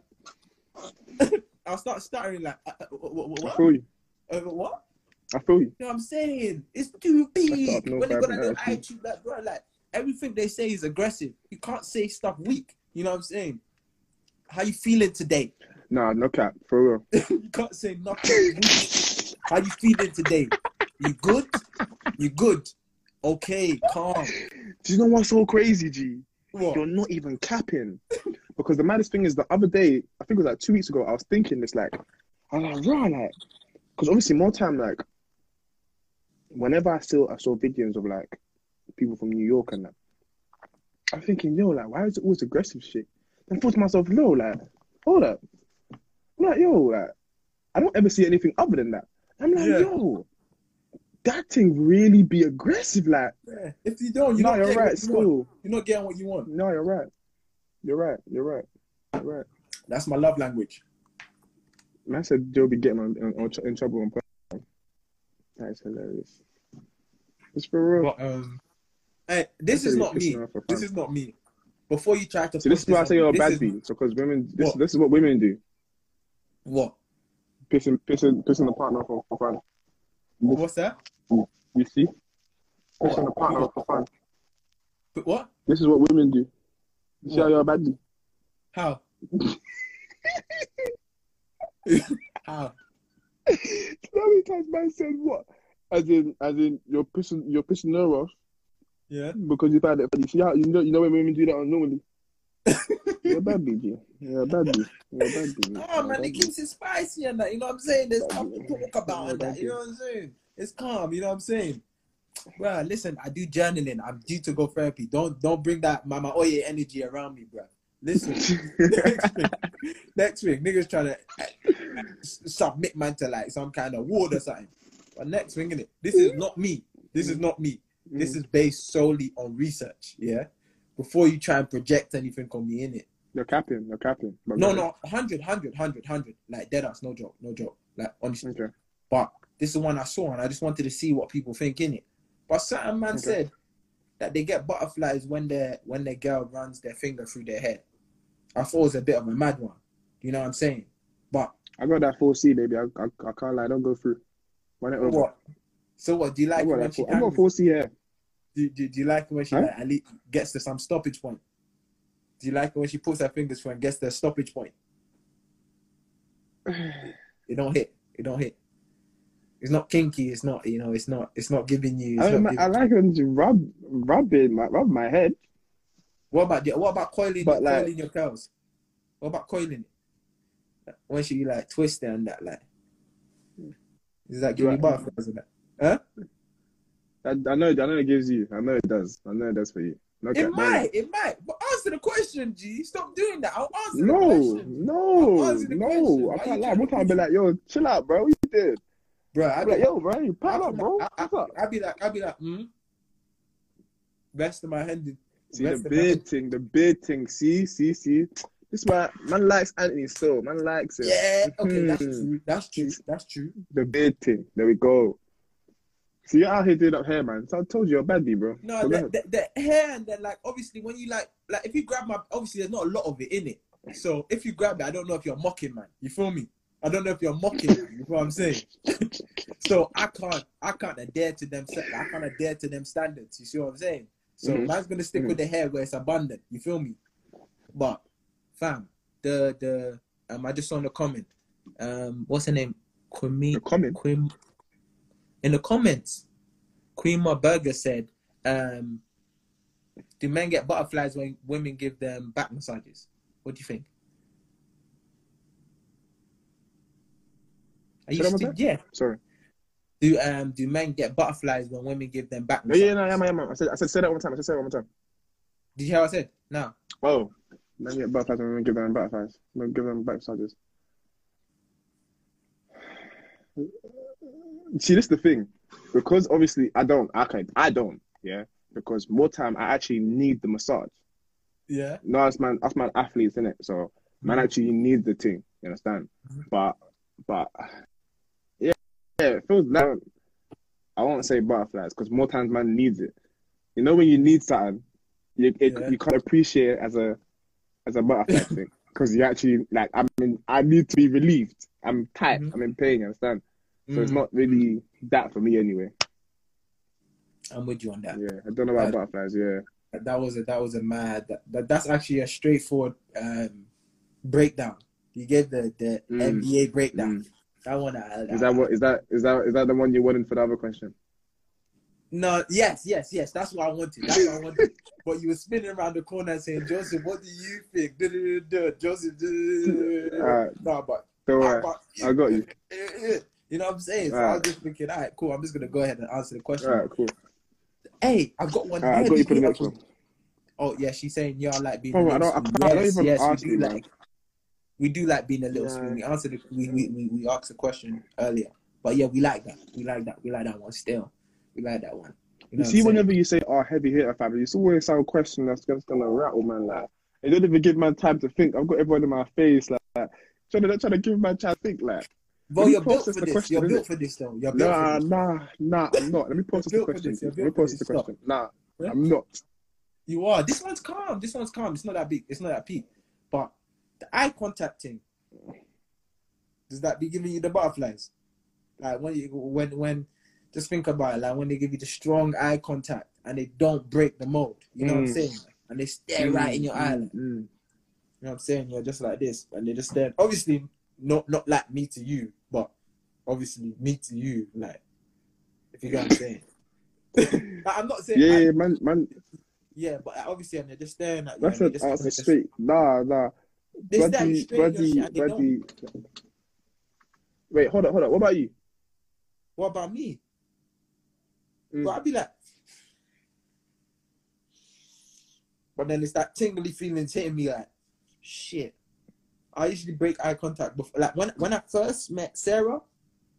[laughs] I'll start stuttering like, uh, uh, what? I feel you. Uh, what? I feel you. You know what I'm saying? It's too big. when they got vibe, little attitude, like, bro, like, everything they say is aggressive. You can't say stuff weak. You know what I'm saying? How you feeling today? Nah, no cap. For real. [laughs] you can't say nothing. How you feeling today? You good? You good? Okay, calm. Do you know what's so crazy, G? What? You're not even capping. Because the maddest thing is the other day, I think it was like two weeks ago, I was thinking this like, I was like, raw, like, because obviously more time, like, whenever I saw I saw videos of like people from New York and that, I'm thinking, yo, like, why is it always aggressive shit? Then I thought to myself, no, like, hold up. I'm like, yo, like, I don't ever see anything other than that. I'm like, Yeah. yo, that thing really be aggressive, like, Yeah. If you don't, you no, don't you're get right, what You want. you're not getting what you want. No, you're right. You're right. You're right. You're right. That's my love language. Man said Joe be getting on, on, on in trouble on podcast. That is hilarious. It's for real. But um, hey, this is not me. piss me off for This is not me. Before you try to See, this is why I say you're a bad is- bee. Because women, this, What? this is what women do. What? Pissing, pissing, pissing the partner for, for fun. What's that? You see? Pissing the What? partner for fun. But What? This is what women do. You see how you're a bad? How? [laughs] How? How many times man said what? As in, as in, you're pissing, you're pissing her off Yeah. because you find it funny. See how you know, you know when women do that normally. [laughs] You're a bad bee, G. You're a bad bee. You're a bad bee. No, You're man, it keeps it spicy and that. You know what I'm saying? There's bee. to talk about and that. You know what I'm saying? It's calm. You know what I'm saying? Bro, listen, I do journaling. I'm due to go therapy. Don't don't bring that mama oye energy around me, bro. Listen, [laughs] next week, next week, niggas trying to uh, submit man to like some kind of ward or something. But next week, innit? This is not me. This is not me. This is based solely on research. Yeah. Before you try and project anything on me, innit? You're capping. You're capping. No, no, 100, 100, 100, 100. Like, dead ass, no joke, no joke. Like, honestly. Okay. But this is the one I saw, and I just wanted to see what people think in it. But certain man Okay. said that they get butterflies when their when their girl runs their finger through their hair. I thought it was a bit of a mad one. You know what I'm saying? But I got that 4C, baby. I, I, I can't lie. Don't go through. Run it over. what? So what? Do you like when she four, I got angles? 4C here. do, do, do you like when she Huh? like, at least gets to some stoppage point? Do you like it when she puts her fingers through and gets the stoppage point? [sighs] It don't hit. It don't hit. It's not kinky. It's not. You know. It's not. It's not giving you. I, I, giving- I like when you rub, rub it, my, rub my head. What about the, what about coiling, But, like- coiling your curls? What about coiling it? When she like twist it and that like, is that giving you Right. and that? I, I know, I know it gives you. I know it does. I know it does for you. It might, it might. But answer the question, G. Stop doing that. I'll answer the No, question, no, answer the question. no. I can't lie. One time, be like, yo, chill out, bro. What you did? bro. I'm I'd be like, yo, bro, you pat up, bro. I, What's up? I, I'd be like, I'd be like, hmm. Rest of my hand. See the beard thing, the beard thing. See, see, see. This man, man likes Anthony still. Man likes it. Yeah. Okay, that's Mhm. true. That's true. That's true. The beard thing. There we go. See, you're out here doing up hair, man. So I told you, you're a baddie, bro. No, So the, the, the hair and then like obviously when you like like if you grab my obviously there's not a lot of it in it. So if you grab it, I don't know if you're mocking, man. You feel me? I don't know if you're mocking. man. You know what I'm saying? [laughs] so I can't I can't adhere to them. I can't adhere to them standards. You see what I'm saying? So Mhm. man's gonna stick with the hair where it's abundant. You feel me? But fam, the the um I just saw in the comment. Um, what's her name? Kwame The comment. Quim in the comments, Queen Ma Burger said, um, "Do men get butterflies when women give them back massages?" What do you think? Are you still, yeah. Sorry. Do um do men get butterflies when women give them back Yeah, massages? yeah, no, yeah, man, yeah, man. I said, I said, say that one time. I said, say that one time. Did you hear what I said? No. Oh, men get butterflies and give them butterflies. We'll give them back massages. See, this is the thing. Because obviously I don't, I can, I don't, yeah. Because more time I actually need the massage. Yeah. No, us man, us man athletes, in it. So man actually need the thing. You understand? Mhm. But, but, yeah, yeah, it feels like I won't say butterflies because more times man needs it. You know when you need something, you it, Yeah. you can't appreciate it as a as a butterfly [laughs] thing because you actually like I mean I need to be relieved. I'm tight. Mhm. I'm in pain. You understand? So it's Mm, not really that for me anyway. I'm with you on that. Yeah, I don't know about Uh, butterflies. Yeah, That was a that was a mad. That, that that's actually a straightforward um breakdown. You gave the the Mm. NBA breakdown. That one. I, is that what is that is that is that the one you wanted for the other question? No, yes, yes, yes. That's what I wanted. That's what I wanted. [laughs] but you were spinning around the corner saying, Joseph, what do you think? Duh, duh, duh, duh. Joseph. Alright. no, but, Don't worry, about I got you. [laughs] You know what I'm saying? So I was just thinking, all right, cool. I'm just gonna go ahead and answer the question. All right, cool. Hey, I've got one. Right, I got you for the next one. Oh yeah, she's saying y'all like being. A I don't- I can't- I don't yes, even yes, ask we you, do man. like. We do like being a little Yeah. spoon. We answered. The, we, we we we asked the question earlier, but yeah, we like that. We like that. We like that one still. We like that one. You You, know what see, whenever you say "oh heavy hitter family," it's always some question that's just gonna rattle man. Like, It don't even give man time to think. I've got everyone in my face, like, like trying to trying to give man time to think, like. Me you're built for this. question, You're built for this, though. You're built Nah, nah, nah, I'm not. Let me [laughs] process the question. Let me process the. Question. Nah, Yeah? I'm not. You are. This one's calm. This one's calm. It's not that big. It's not that peak. But the eye contact thing, does that be giving you the butterflies? Like when you when when just think about it, like when they give you the strong eye contact and they don't break the mold. You know what I'm Mm. saying? And they stare right in your eye. Mm, like, mm. You know what I'm saying? You're just like this, and they just stare. Obviously, not not like me to you, obviously me to you. Like, if you get what I'm saying. [laughs] Like, I'm not saying. Yeah, yeah, man, man. yeah, but obviously, and they're just staring at you. That's and a they just, that's they a just- straight. Nah, nah. They stare you Buddy, straight in your buddy, shit and don't. buddy. Wait, hold on, hold on. What about you? What about me? Mm. But I'd be like, but then it's that tingly feelings hitting me like, shit. I usually break eye contact before. Like when when I first met Sarah,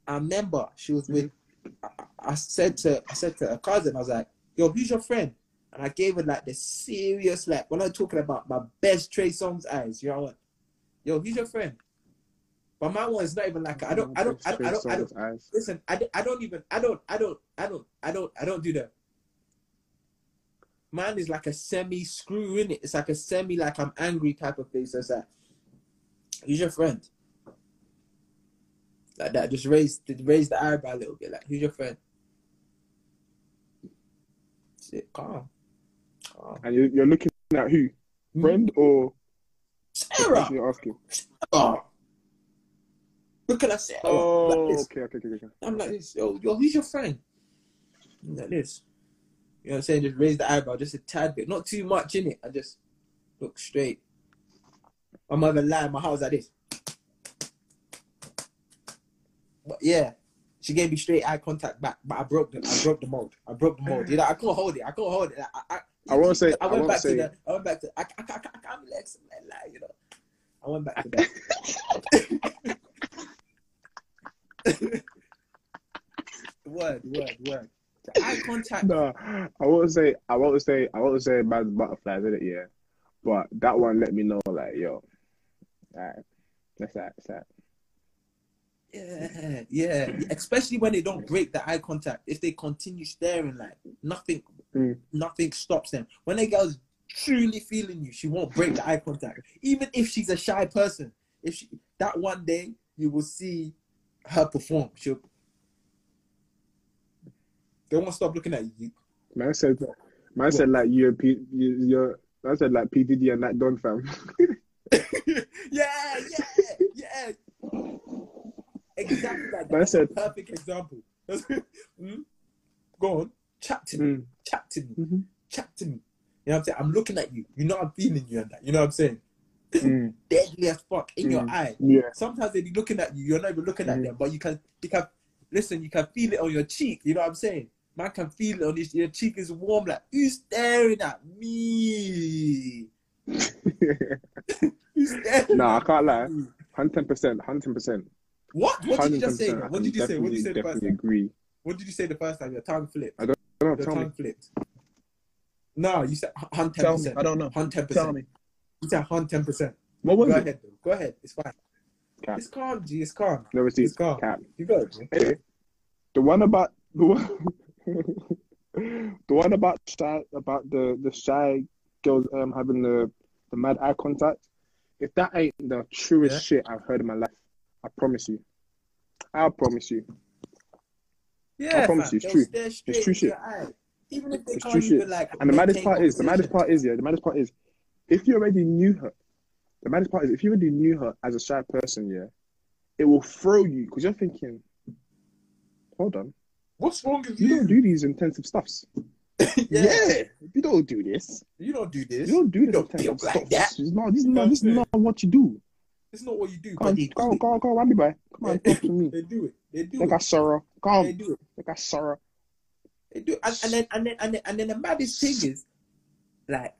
I remember she was with. Mm-hmm. I, I said to I said to her cousin, I was like, "Yo, who's your friend?" And I gave her like the serious like when I'm talking about my best Trey Songz eyes. You know what? Yo, who's your friend? But my one is not even like I don't I don't I don't I don't, I don't, Eyes. listen, I, I don't even, I don't, I don't, I don't, I don't, I don't do that. Mine is like a semi screw in it. It's like a semi, like I'm angry type of face. That's like, who's your friend? Like that, just raise, raise the eyebrow a little bit. Like, who's your friend? Sit calm. calm. And you're, you're looking at who? Hmm? Friend or Sarah. you're asking? Oh. Look at Sarah. Oh, Like okay, okay, okay, okay. I'm like this. Yo, yo, who's your friend? I'm like this. You know what I'm saying? Just raise the eyebrow just a tad bit. Not too much in it. I just look straight. I'm not even lying. My was like this. But yeah, she gave me straight eye contact back. But I broke the I broke the mold. I broke the mold. You know, I couldn't hold it. I couldn't hold it. I, I, I won't say- I I went won't back say- to the. I went back to. I, I, I, I, I can't relax. Like, you know. I went back to that. [laughs] word, word, word. The eye contact. No, I won't say, I won't say, I won't say man's butterflies in it, yeah. But that one let me know, like, yo, alright, that's that, that's that. Yeah, yeah. Especially when they don't break the eye contact. If they continue staring, like nothing, Mm. nothing stops them. When a girl's truly feeling you, she won't break the eye contact. Even if she's a shy person, if she that one day you will see her perform, she'll. They won't stop looking at you. Man said, man said like you're, P, you, you're, man said like P Diddy and that Don fam. [laughs] [laughs] yeah, yeah, yeah. Exactly like that. Man That's a said- perfect example. Hmm? Go on, chat to me. Mm. chat to me, Mhm. chat to me. You know what I'm saying? I'm looking at you. You know I'm feeling you and that. You know what I'm saying? Mm. [laughs] Deadly as fuck in your Mm. eye. Yeah, Sometimes they be looking at you. You're not even looking at Mhm. them, but you can you can listen. You can feel it on your cheek. You know what I'm saying? Man can feel it on his your cheek is warm. Like who's staring at me? [laughs] [laughs] Who's staring? Nah, I can't lie. hundred percent, hundred percent. What? What did you just say? What did you say? What did you say the first Definitely time? agree. What did you say the first time? Your tongue flipped. I don't know. Your Tell me. flipped. No, you said hun ten Tell me. percent. I don't know. Hun ten Tell me. You said hun ten percent. What was Go it? ahead, though. Go ahead. It's fine. Cap. It's calm, G. It's calm. Never see It's calm. cap. You got it, G. Anyway, the one about the one, [laughs] the one about shy about the the shy girls um having the the mad eye contact. If that ain't the truest Yeah. shit I've heard in my life, I promise you. I promise you. Yeah, I promise fam. you, it's true. It's true shit. Even if they It's can't true even like. And the maddest part is the maddest part is yeah. The maddest part is if you already knew her. The maddest part is if you already knew her as a shy person, yeah, it will throw you because you're thinking, hold on, What's wrong with you you? don't do these intensive stuffs. [laughs] yeah. you don't do this. You don't do this. You don't do this. You don't feel like stuff. that. Is not. This is not. This is not what you do. It's not what you do, Come on, they go, go, go, Wambi boy. Come on, talk to me. [laughs] They do it. They do it. Like it. sorrow. They do it. like I sorrow. They do it. And, and then and then and then and then the maddest thing is, like,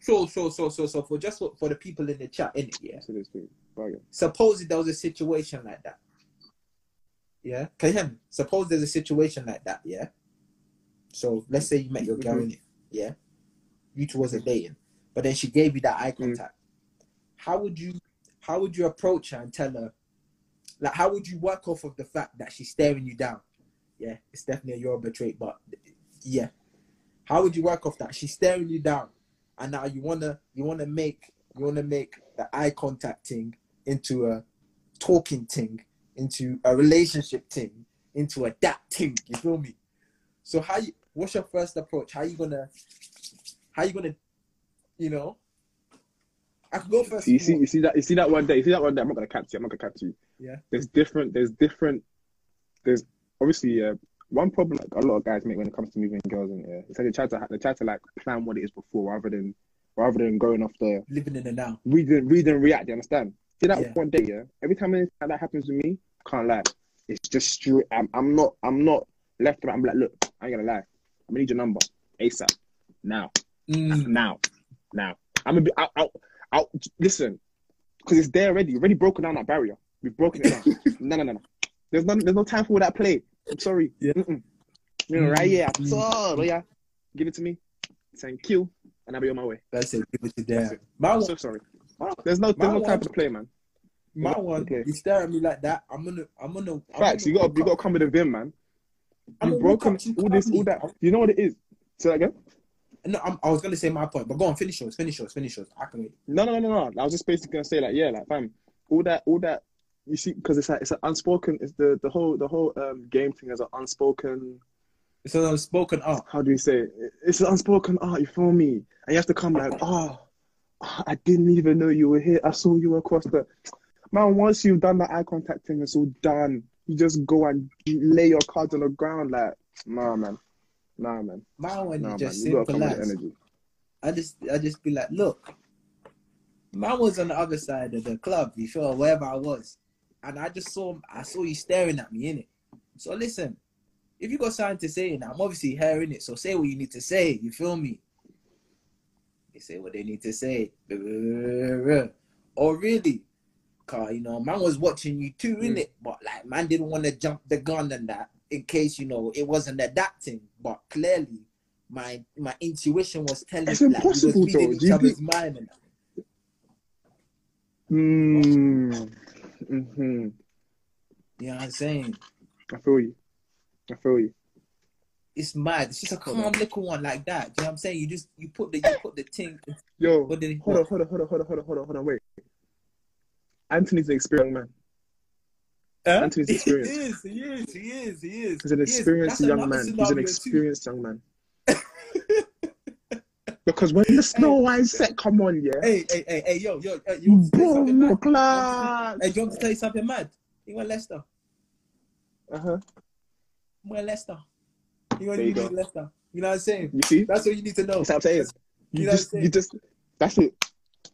so so so so so for just for, for the people in the chat, in it, yeah. Yes, it is, dude. Bargain. suppose there was a situation like that. Yeah, can you hear me? Suppose there's a situation like that. Yeah. So let's say you met your girl Mhm. in it. Yeah. You two wasn't dating, but then she gave you that eye Mm. contact. How would you how would you approach her and tell her like how would you work off of the fact that she's staring you down? Yeah, it's definitely a Yoruba trait, but yeah. How would you work off that? She's staring you down and now you wanna you wanna make you wanna make the eye contact thing into a talking thing, into a relationship thing, into a that thing. You feel me? So how you what's your first approach? How you gonna how you gonna you know I can go first. You see, you see that, you see that one day. You see that one day. I'm not gonna catch you. I'm not gonna catch you. Yeah. There's different. There's different. There's obviously uh, one problem like a lot of guys make when it comes to moving girls in. Yeah, it's like they try to they try to like plan what it is before rather than rather than going off the living in the now. read and read and react. You understand? See that Yeah. one day. Yeah. Every time anything that happens to me, I can't lie. It's just straight. I'm, I'm not. I'm not left. Right. I'm like, look. I ain't gonna lie. I'm gonna need your number ASAP. Now. Mm, Now, now, I'm gonna be Listen, because it's there already. You've already broken down that barrier. We've broken it down. [laughs] no, no, no, no. There's no, there's no time for that play. I'm sorry. Yeah. Mm-mm. You know, right. I'm Mm. sorry. Yeah. Give it to me. Thank you, and I'll be on my way. That's it. Give it to them. My I'm one, so sorry. There's no, there's no time for play, man. my Yeah, one. okay. You stare at me like that. I'm gonna. I'm gonna. I'm Facts. gonna You got, you got to come with a vim, man. You've broken up to you all this, all that. You know what it is. Say that again. No, I'm, I was gonna say my point, but go on. Finish yours. Finish yours. Finish yours. I can wait. No, no, no, no, no. I was just basically gonna say like, yeah, like, fam, all that, all that. You see, because it's like it's an unspoken. It's the the whole the whole um game thing as an unspoken. It's an unspoken art. How do you say? It? It's an unspoken art. You feel me? And you have to come like, [laughs] oh, I didn't even know you were here. I saw you across the. Man, once you've done the eye contact thing, it's all done. You just go and lay your cards on the ground, like, nah, man, nah, man, My one nah, is just simple come with the as. I just I just be like, look, man was on the other side of the club, you feel wherever I was. And I just saw I saw you staring at me, innit? So listen, if you got something to say, and I'm obviously hearing it, so say what you need to say, you feel me? They say what they need to say. Or really, cause you know, man was watching you too, Mm. innit? But like man didn't want to jump the gun and that in case you know it wasn't adapting. But clearly my my intuition was telling It's me like, impossible, we was reading though. each Do you other's mind and that. Mm. hmm You know what I'm saying? I feel you. I feel you. It's mad. It's just a Hold calm little one like that. Do you know what I'm saying? You just you put the you put the thing. Yo, What did hold on, hold on, hold on, hold on, hold on, hold on, hold on. Wait. Anthony's an experienced man. Huh? Anthony's [laughs] He experienced. is. He is. He is. He is. He's an he is. experienced young man. He's an scenario too. experienced young man. [laughs] because when the snow white set come on, yeah, Hey, hey, hey, hey, yo, yo, hey, you want to tell you something mad? Hey, you want to tell you something mad? He went Leicester. Uh huh. He went Leicester. He went you. Leicester. You know what I'm saying? You see? That's what you need to know. That's what I'm saying. You You know just, you just, that's it.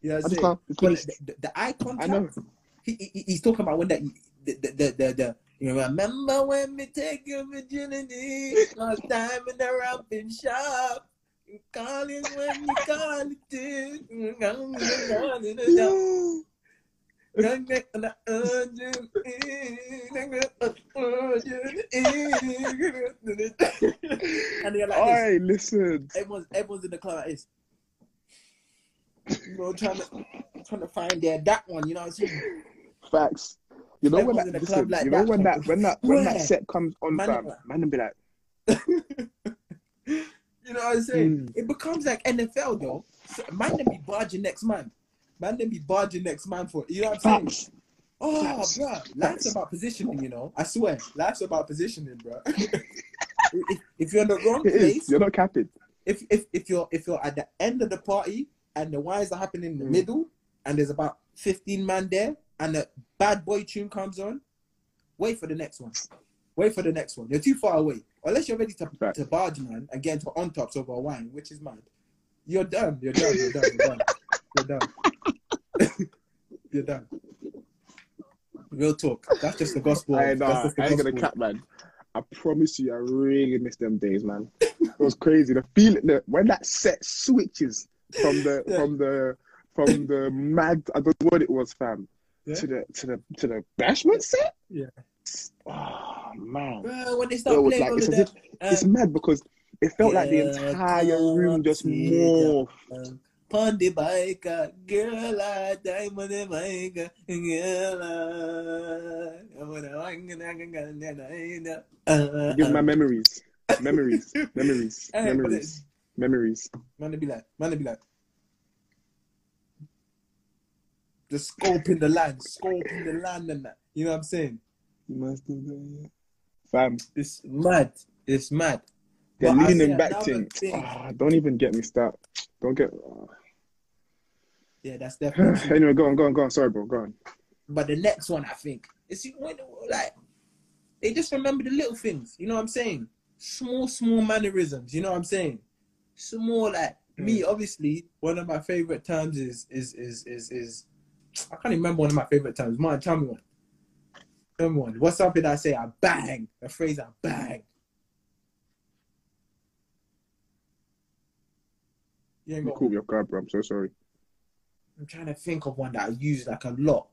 You know what I'm saying? can't. It's But finished. the, the, the eye contact. I know. He, he he's talking about when that the the the, the, the you remember when we take your virginity last time in the ramping shop. You call it when you call it. in. You call it in. Yo. Young neck and the urgent in. And they're like All right, listen. Everyone's everyone's in the club like this. You know, trying to trying to find their that one. You know what I'm saying? Facts. You know when in that, the club like you know that, when that, when that, when that set comes on, Man, man, and be like, [laughs] You know what I'm saying? Mm. It becomes like NFL though. So, man, then be barging next man. Man, then be barging next man for you know what I'm saying? facts. Oh, Facts. bro, life's about positioning. You know, I swear, life's about positioning, bro. [laughs] if, if you're in the wrong It is. place, You're not capping. if if if you're if you're at the end of the party and the wines are happening in the Mm. middle and there's about 15 man there and the bad boy tune comes on, wait for the next one. Wait for the next one. You're too far away. Unless you're ready to, Right. to barge man and get into on tops over wine, which is mad. You're done. You're done. You're done. You're done. You're done. [laughs] you're done. Real talk. That's just the gospel. I That's know. just the I ain't gonna cap, man. I promise you, I really miss them days, man. It was crazy. The feeling that when that set switches from the [laughs] Yeah. from the from the mad, I don't know what it was, fam, Yeah. to the to the to the bashment set. Yeah. Oh man, Bro, when they it was like all it's of as that, it's um, mad because it felt like the entire room just come morphed. um, on the bike, uh, girl, I time on the bike, uh, girl, I wanna uh, Give my memories, memories, [laughs] memories, memories, memories. Man, they be like, man, they be like, just scoping the land, scoping the land and that. You know what I'm saying? Must have done, yeah. Fam, It's mad. It's mad. the But leaning back thing. thing- Ah, don't even get me started. Don't get. Yeah, that's [sighs] definitely. anyway, go on, go on, go on. Sorry, bro. Go on. But the next one, I think, is when like they just remember the little things. You know what I'm saying? Small, small mannerisms. You know what I'm saying? Small, like me. Obviously, one of my favorite terms is is is is is. I can't remember one of my favorite times. Man, tell me one. Tell me one. What's something I say? I bang. A phrase I bang. You ain't got me off guard, bro. I'm so sorry. I'm trying to think of one that I use like a lot.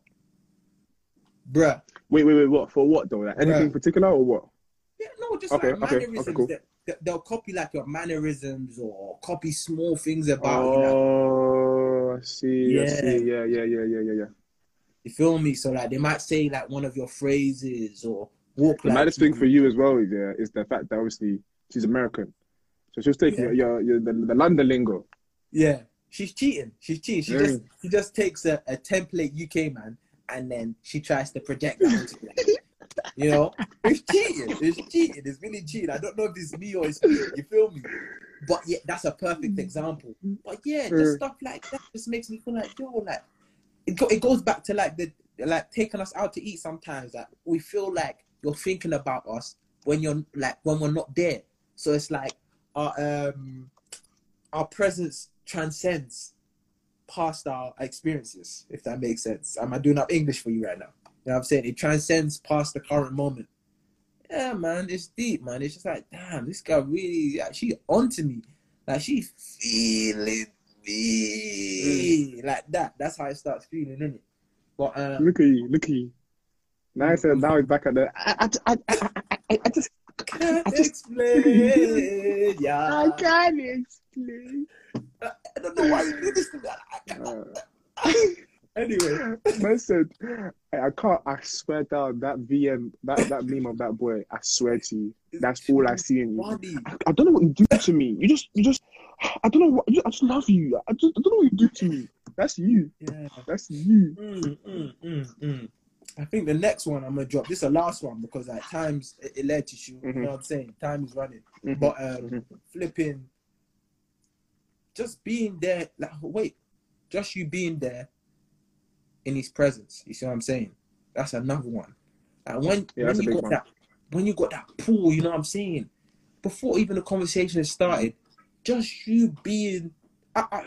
Bruh. Wait, wait, wait. What for? What though? Like anything Right. particular or what? Yeah, no, just Okay, like okay, okay, mannerisms. cool. that, that they'll copy like your mannerisms or copy small things about you. Like, Oh, I see. I Yeah. see. Yeah, yeah, yeah, yeah, yeah, yeah. you feel me? So like they might say like one of your phrases or walk The like maddest thing for you as well, yeah, is the fact that obviously she's American, so she was taking Yeah. your, your, the, the London lingo. Yeah, she's cheating. She's cheating. She Very. just mm. she just takes a, a template UK man and then she tries to project that onto you. You know, it's cheating. It's cheating. It's really cheating. I don't know if it's me or it's cheating. You feel me? But yeah, that's a perfect example. But yeah, just Mm. stuff like that just makes me feel like yo, like it, go, it goes back to like the like taking us out to eat sometimes. That we feel like you're thinking about us when you're like when we're not there. So it's like our um our presence transcends past our experiences, if that makes sense. Am I doing up English for you right now? You know what I'm saying? It transcends past the current moment. Yeah, man, it's deep, man. It's just like, damn, this guy really, like, she onto me. Like, she feeling me. Like that. That's how it starts feeling, isn't it? But, uh, Look at you, look at you. Now, said, now he's back at the. I, I, I, I, I just, can't I just- explain. Yeah. I can't explain. I don't know why you do this to me. I- I- Uh, Anyway. [laughs] man said, I, can't. I swear down that VM, that that meme of that boy. I swear to you, that's all I see in you. I, I don't know what you do to me. You just, you just. I don't know what. I just, I just love you. I just, I don't know what you do to me. That's you. Yeah. That's you. Mm, mm, mm, mm. I think the next one I'm gonna drop. This is the last one because like times it, it led to. You Mhm. know what I'm saying? Time is running. Mhm. But um, Mhm. flipping, just being there. Like wait, just you being there in his presence. You see what I'm saying? That's another one. Like when Yeah, when you got one. that when you got that pull. You know what I'm saying? Before even the conversation has started, just you being. I, I,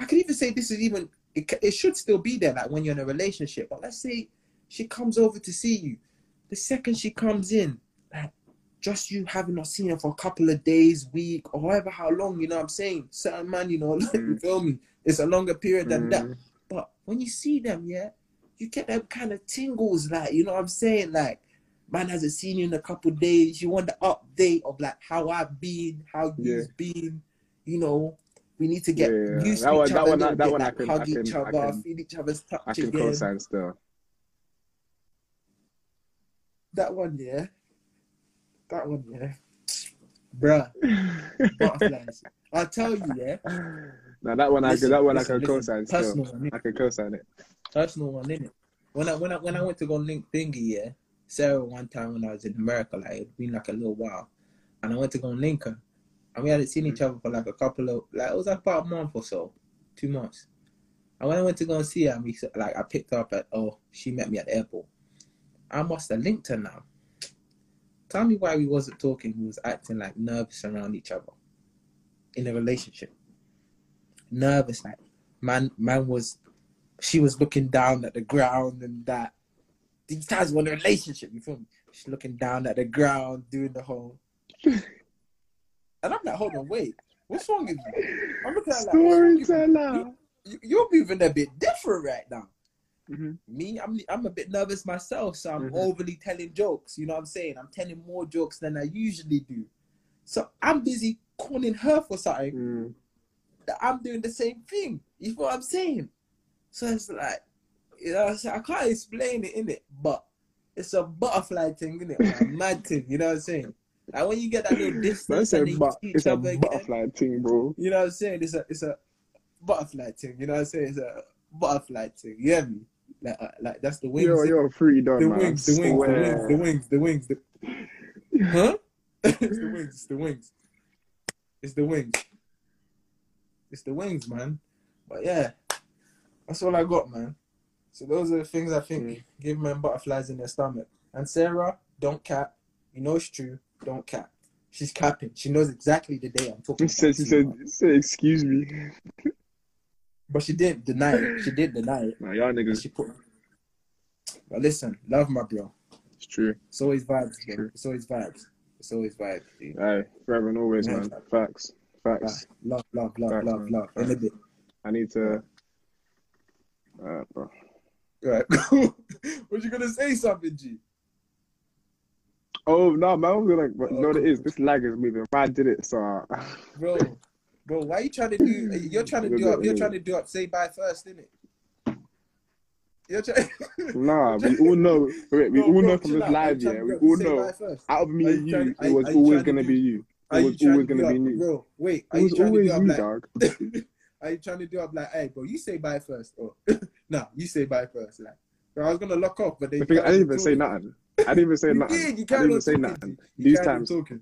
I could even say this is even it, it should still be there like when you're in a relationship but let's say she comes over to see you the second she comes in like just you having not seen her for a couple of days week or however how long you know what i'm saying certain man you know like, [laughs] you Mm. feel me it's a longer period than that Mm. But when you see them yeah you get them kind of tingles like you know what i'm saying like man hasn't seen you in a couple of days you want the update of like how i've been how you've been you know we need to get Yeah, yeah, yeah. used That to one- each that other one- that one I like can- hug I each can- I other, can- feel each other's touch I can again. co-sign still. That one, yeah. That one, yeah. Bruh, [laughs] butterflies. I'll tell you, yeah. Now that one, I Listen, can, that one listen, I can co-sign still. Personal one, I can co-sign it. personal one, innit? When I when I when I went to go link thingy, yeah, Sarah one time when I was in America, like it'd been like a little while, and I went to go and link her, and we hadn't seen each other for like a couple of like it was like about a month or so, two months. And when I went to go and see her, and we like I picked her up at oh she met me at the airport. I must have linked her now. Tell me why we wasn't talking. We was acting like nervous around each other in a relationship. Nervous, like man, man was she was looking down at the ground and that. These times when a relationship, you feel me? She's looking down at the ground, doing the whole. [laughs] and I'm like, hold on, wait, what's wrong with you? I'm looking at like, what's wrong with you? Storyteller. You- You're moving a bit different right now. Mhm. Me, I'm I'm a bit nervous myself, so I'm Mhm. overly telling jokes. You know what I'm saying? I'm telling more jokes than I usually do. So I'm busy calling her for something, Mm. That I'm doing the same thing. You know what I'm saying? So it's like, you know, so I can't explain it in it, but it's a butterfly thing, isn't it? A mad thing, you know what I'm saying? Like when you get that little distance and you see it's each a other again, butterfly thing, bro. you know what I'm saying? It's a it's a butterfly thing, you know what I'm saying? It's a butterfly thing. You hear me? Like uh, like that's the wings. You're, innit? you're a fruity dog, the man. wings, the wings, the wings, the wings, the wings, the huh? [laughs] it's the wings, it's the wings. It's the wings. It's the wings, man. But yeah, that's all I got, man. So those are the things I think Mm. give men butterflies in their stomach. And Sarah, don't cap. You know it's true. Don't cap. She's capping. She knows exactly the day I'm talking He said, about. said, man. he said, excuse me. But she didn't deny it. She did deny it. Nah, y'all niggas, she put. But listen, love my bro. it's true. It's always vibes. True. It's always vibes. It's always vibes. Dude. Hey, forever and always, man. Facts. Like, Facts. love, love, love, Facts, love, man. love. In a bit. I need to. Uh, bro. Right, [laughs] cool. what you gonna say something, G? Oh no, man! I was gonna, but know what it Oh. This lag is moving. I did it, so uh, [laughs] Bro, bro, why you trying to do you're trying to do up you're trying to do up say bye first, isn't it? You're trying [laughs] nah. We all know. Wait, we Bro, all bro, know from this. Live, yeah. We all know. Out of me and you it was always gonna be you. Are you was trying always to do gonna be up, bro? Wait, are It you trying to always do up you, like dog. [laughs] are you trying to do up like hey bro, you say bye first or [laughs] nah, you say bye first. Like bro, I was gonna lock off, but then I you think I didn't even say nothing. I didn't even say [laughs] You nothing. did, you I didn't even say nothing. You These times. talking.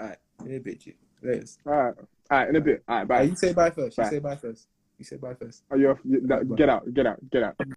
Alright, in a bit, G. Let's. Alright, alright, in a bit. Alright, Uh, bye. you say bye first. You Bye. say bye first. You say bye first. Oh, you're, you, that, get out, get out, get out.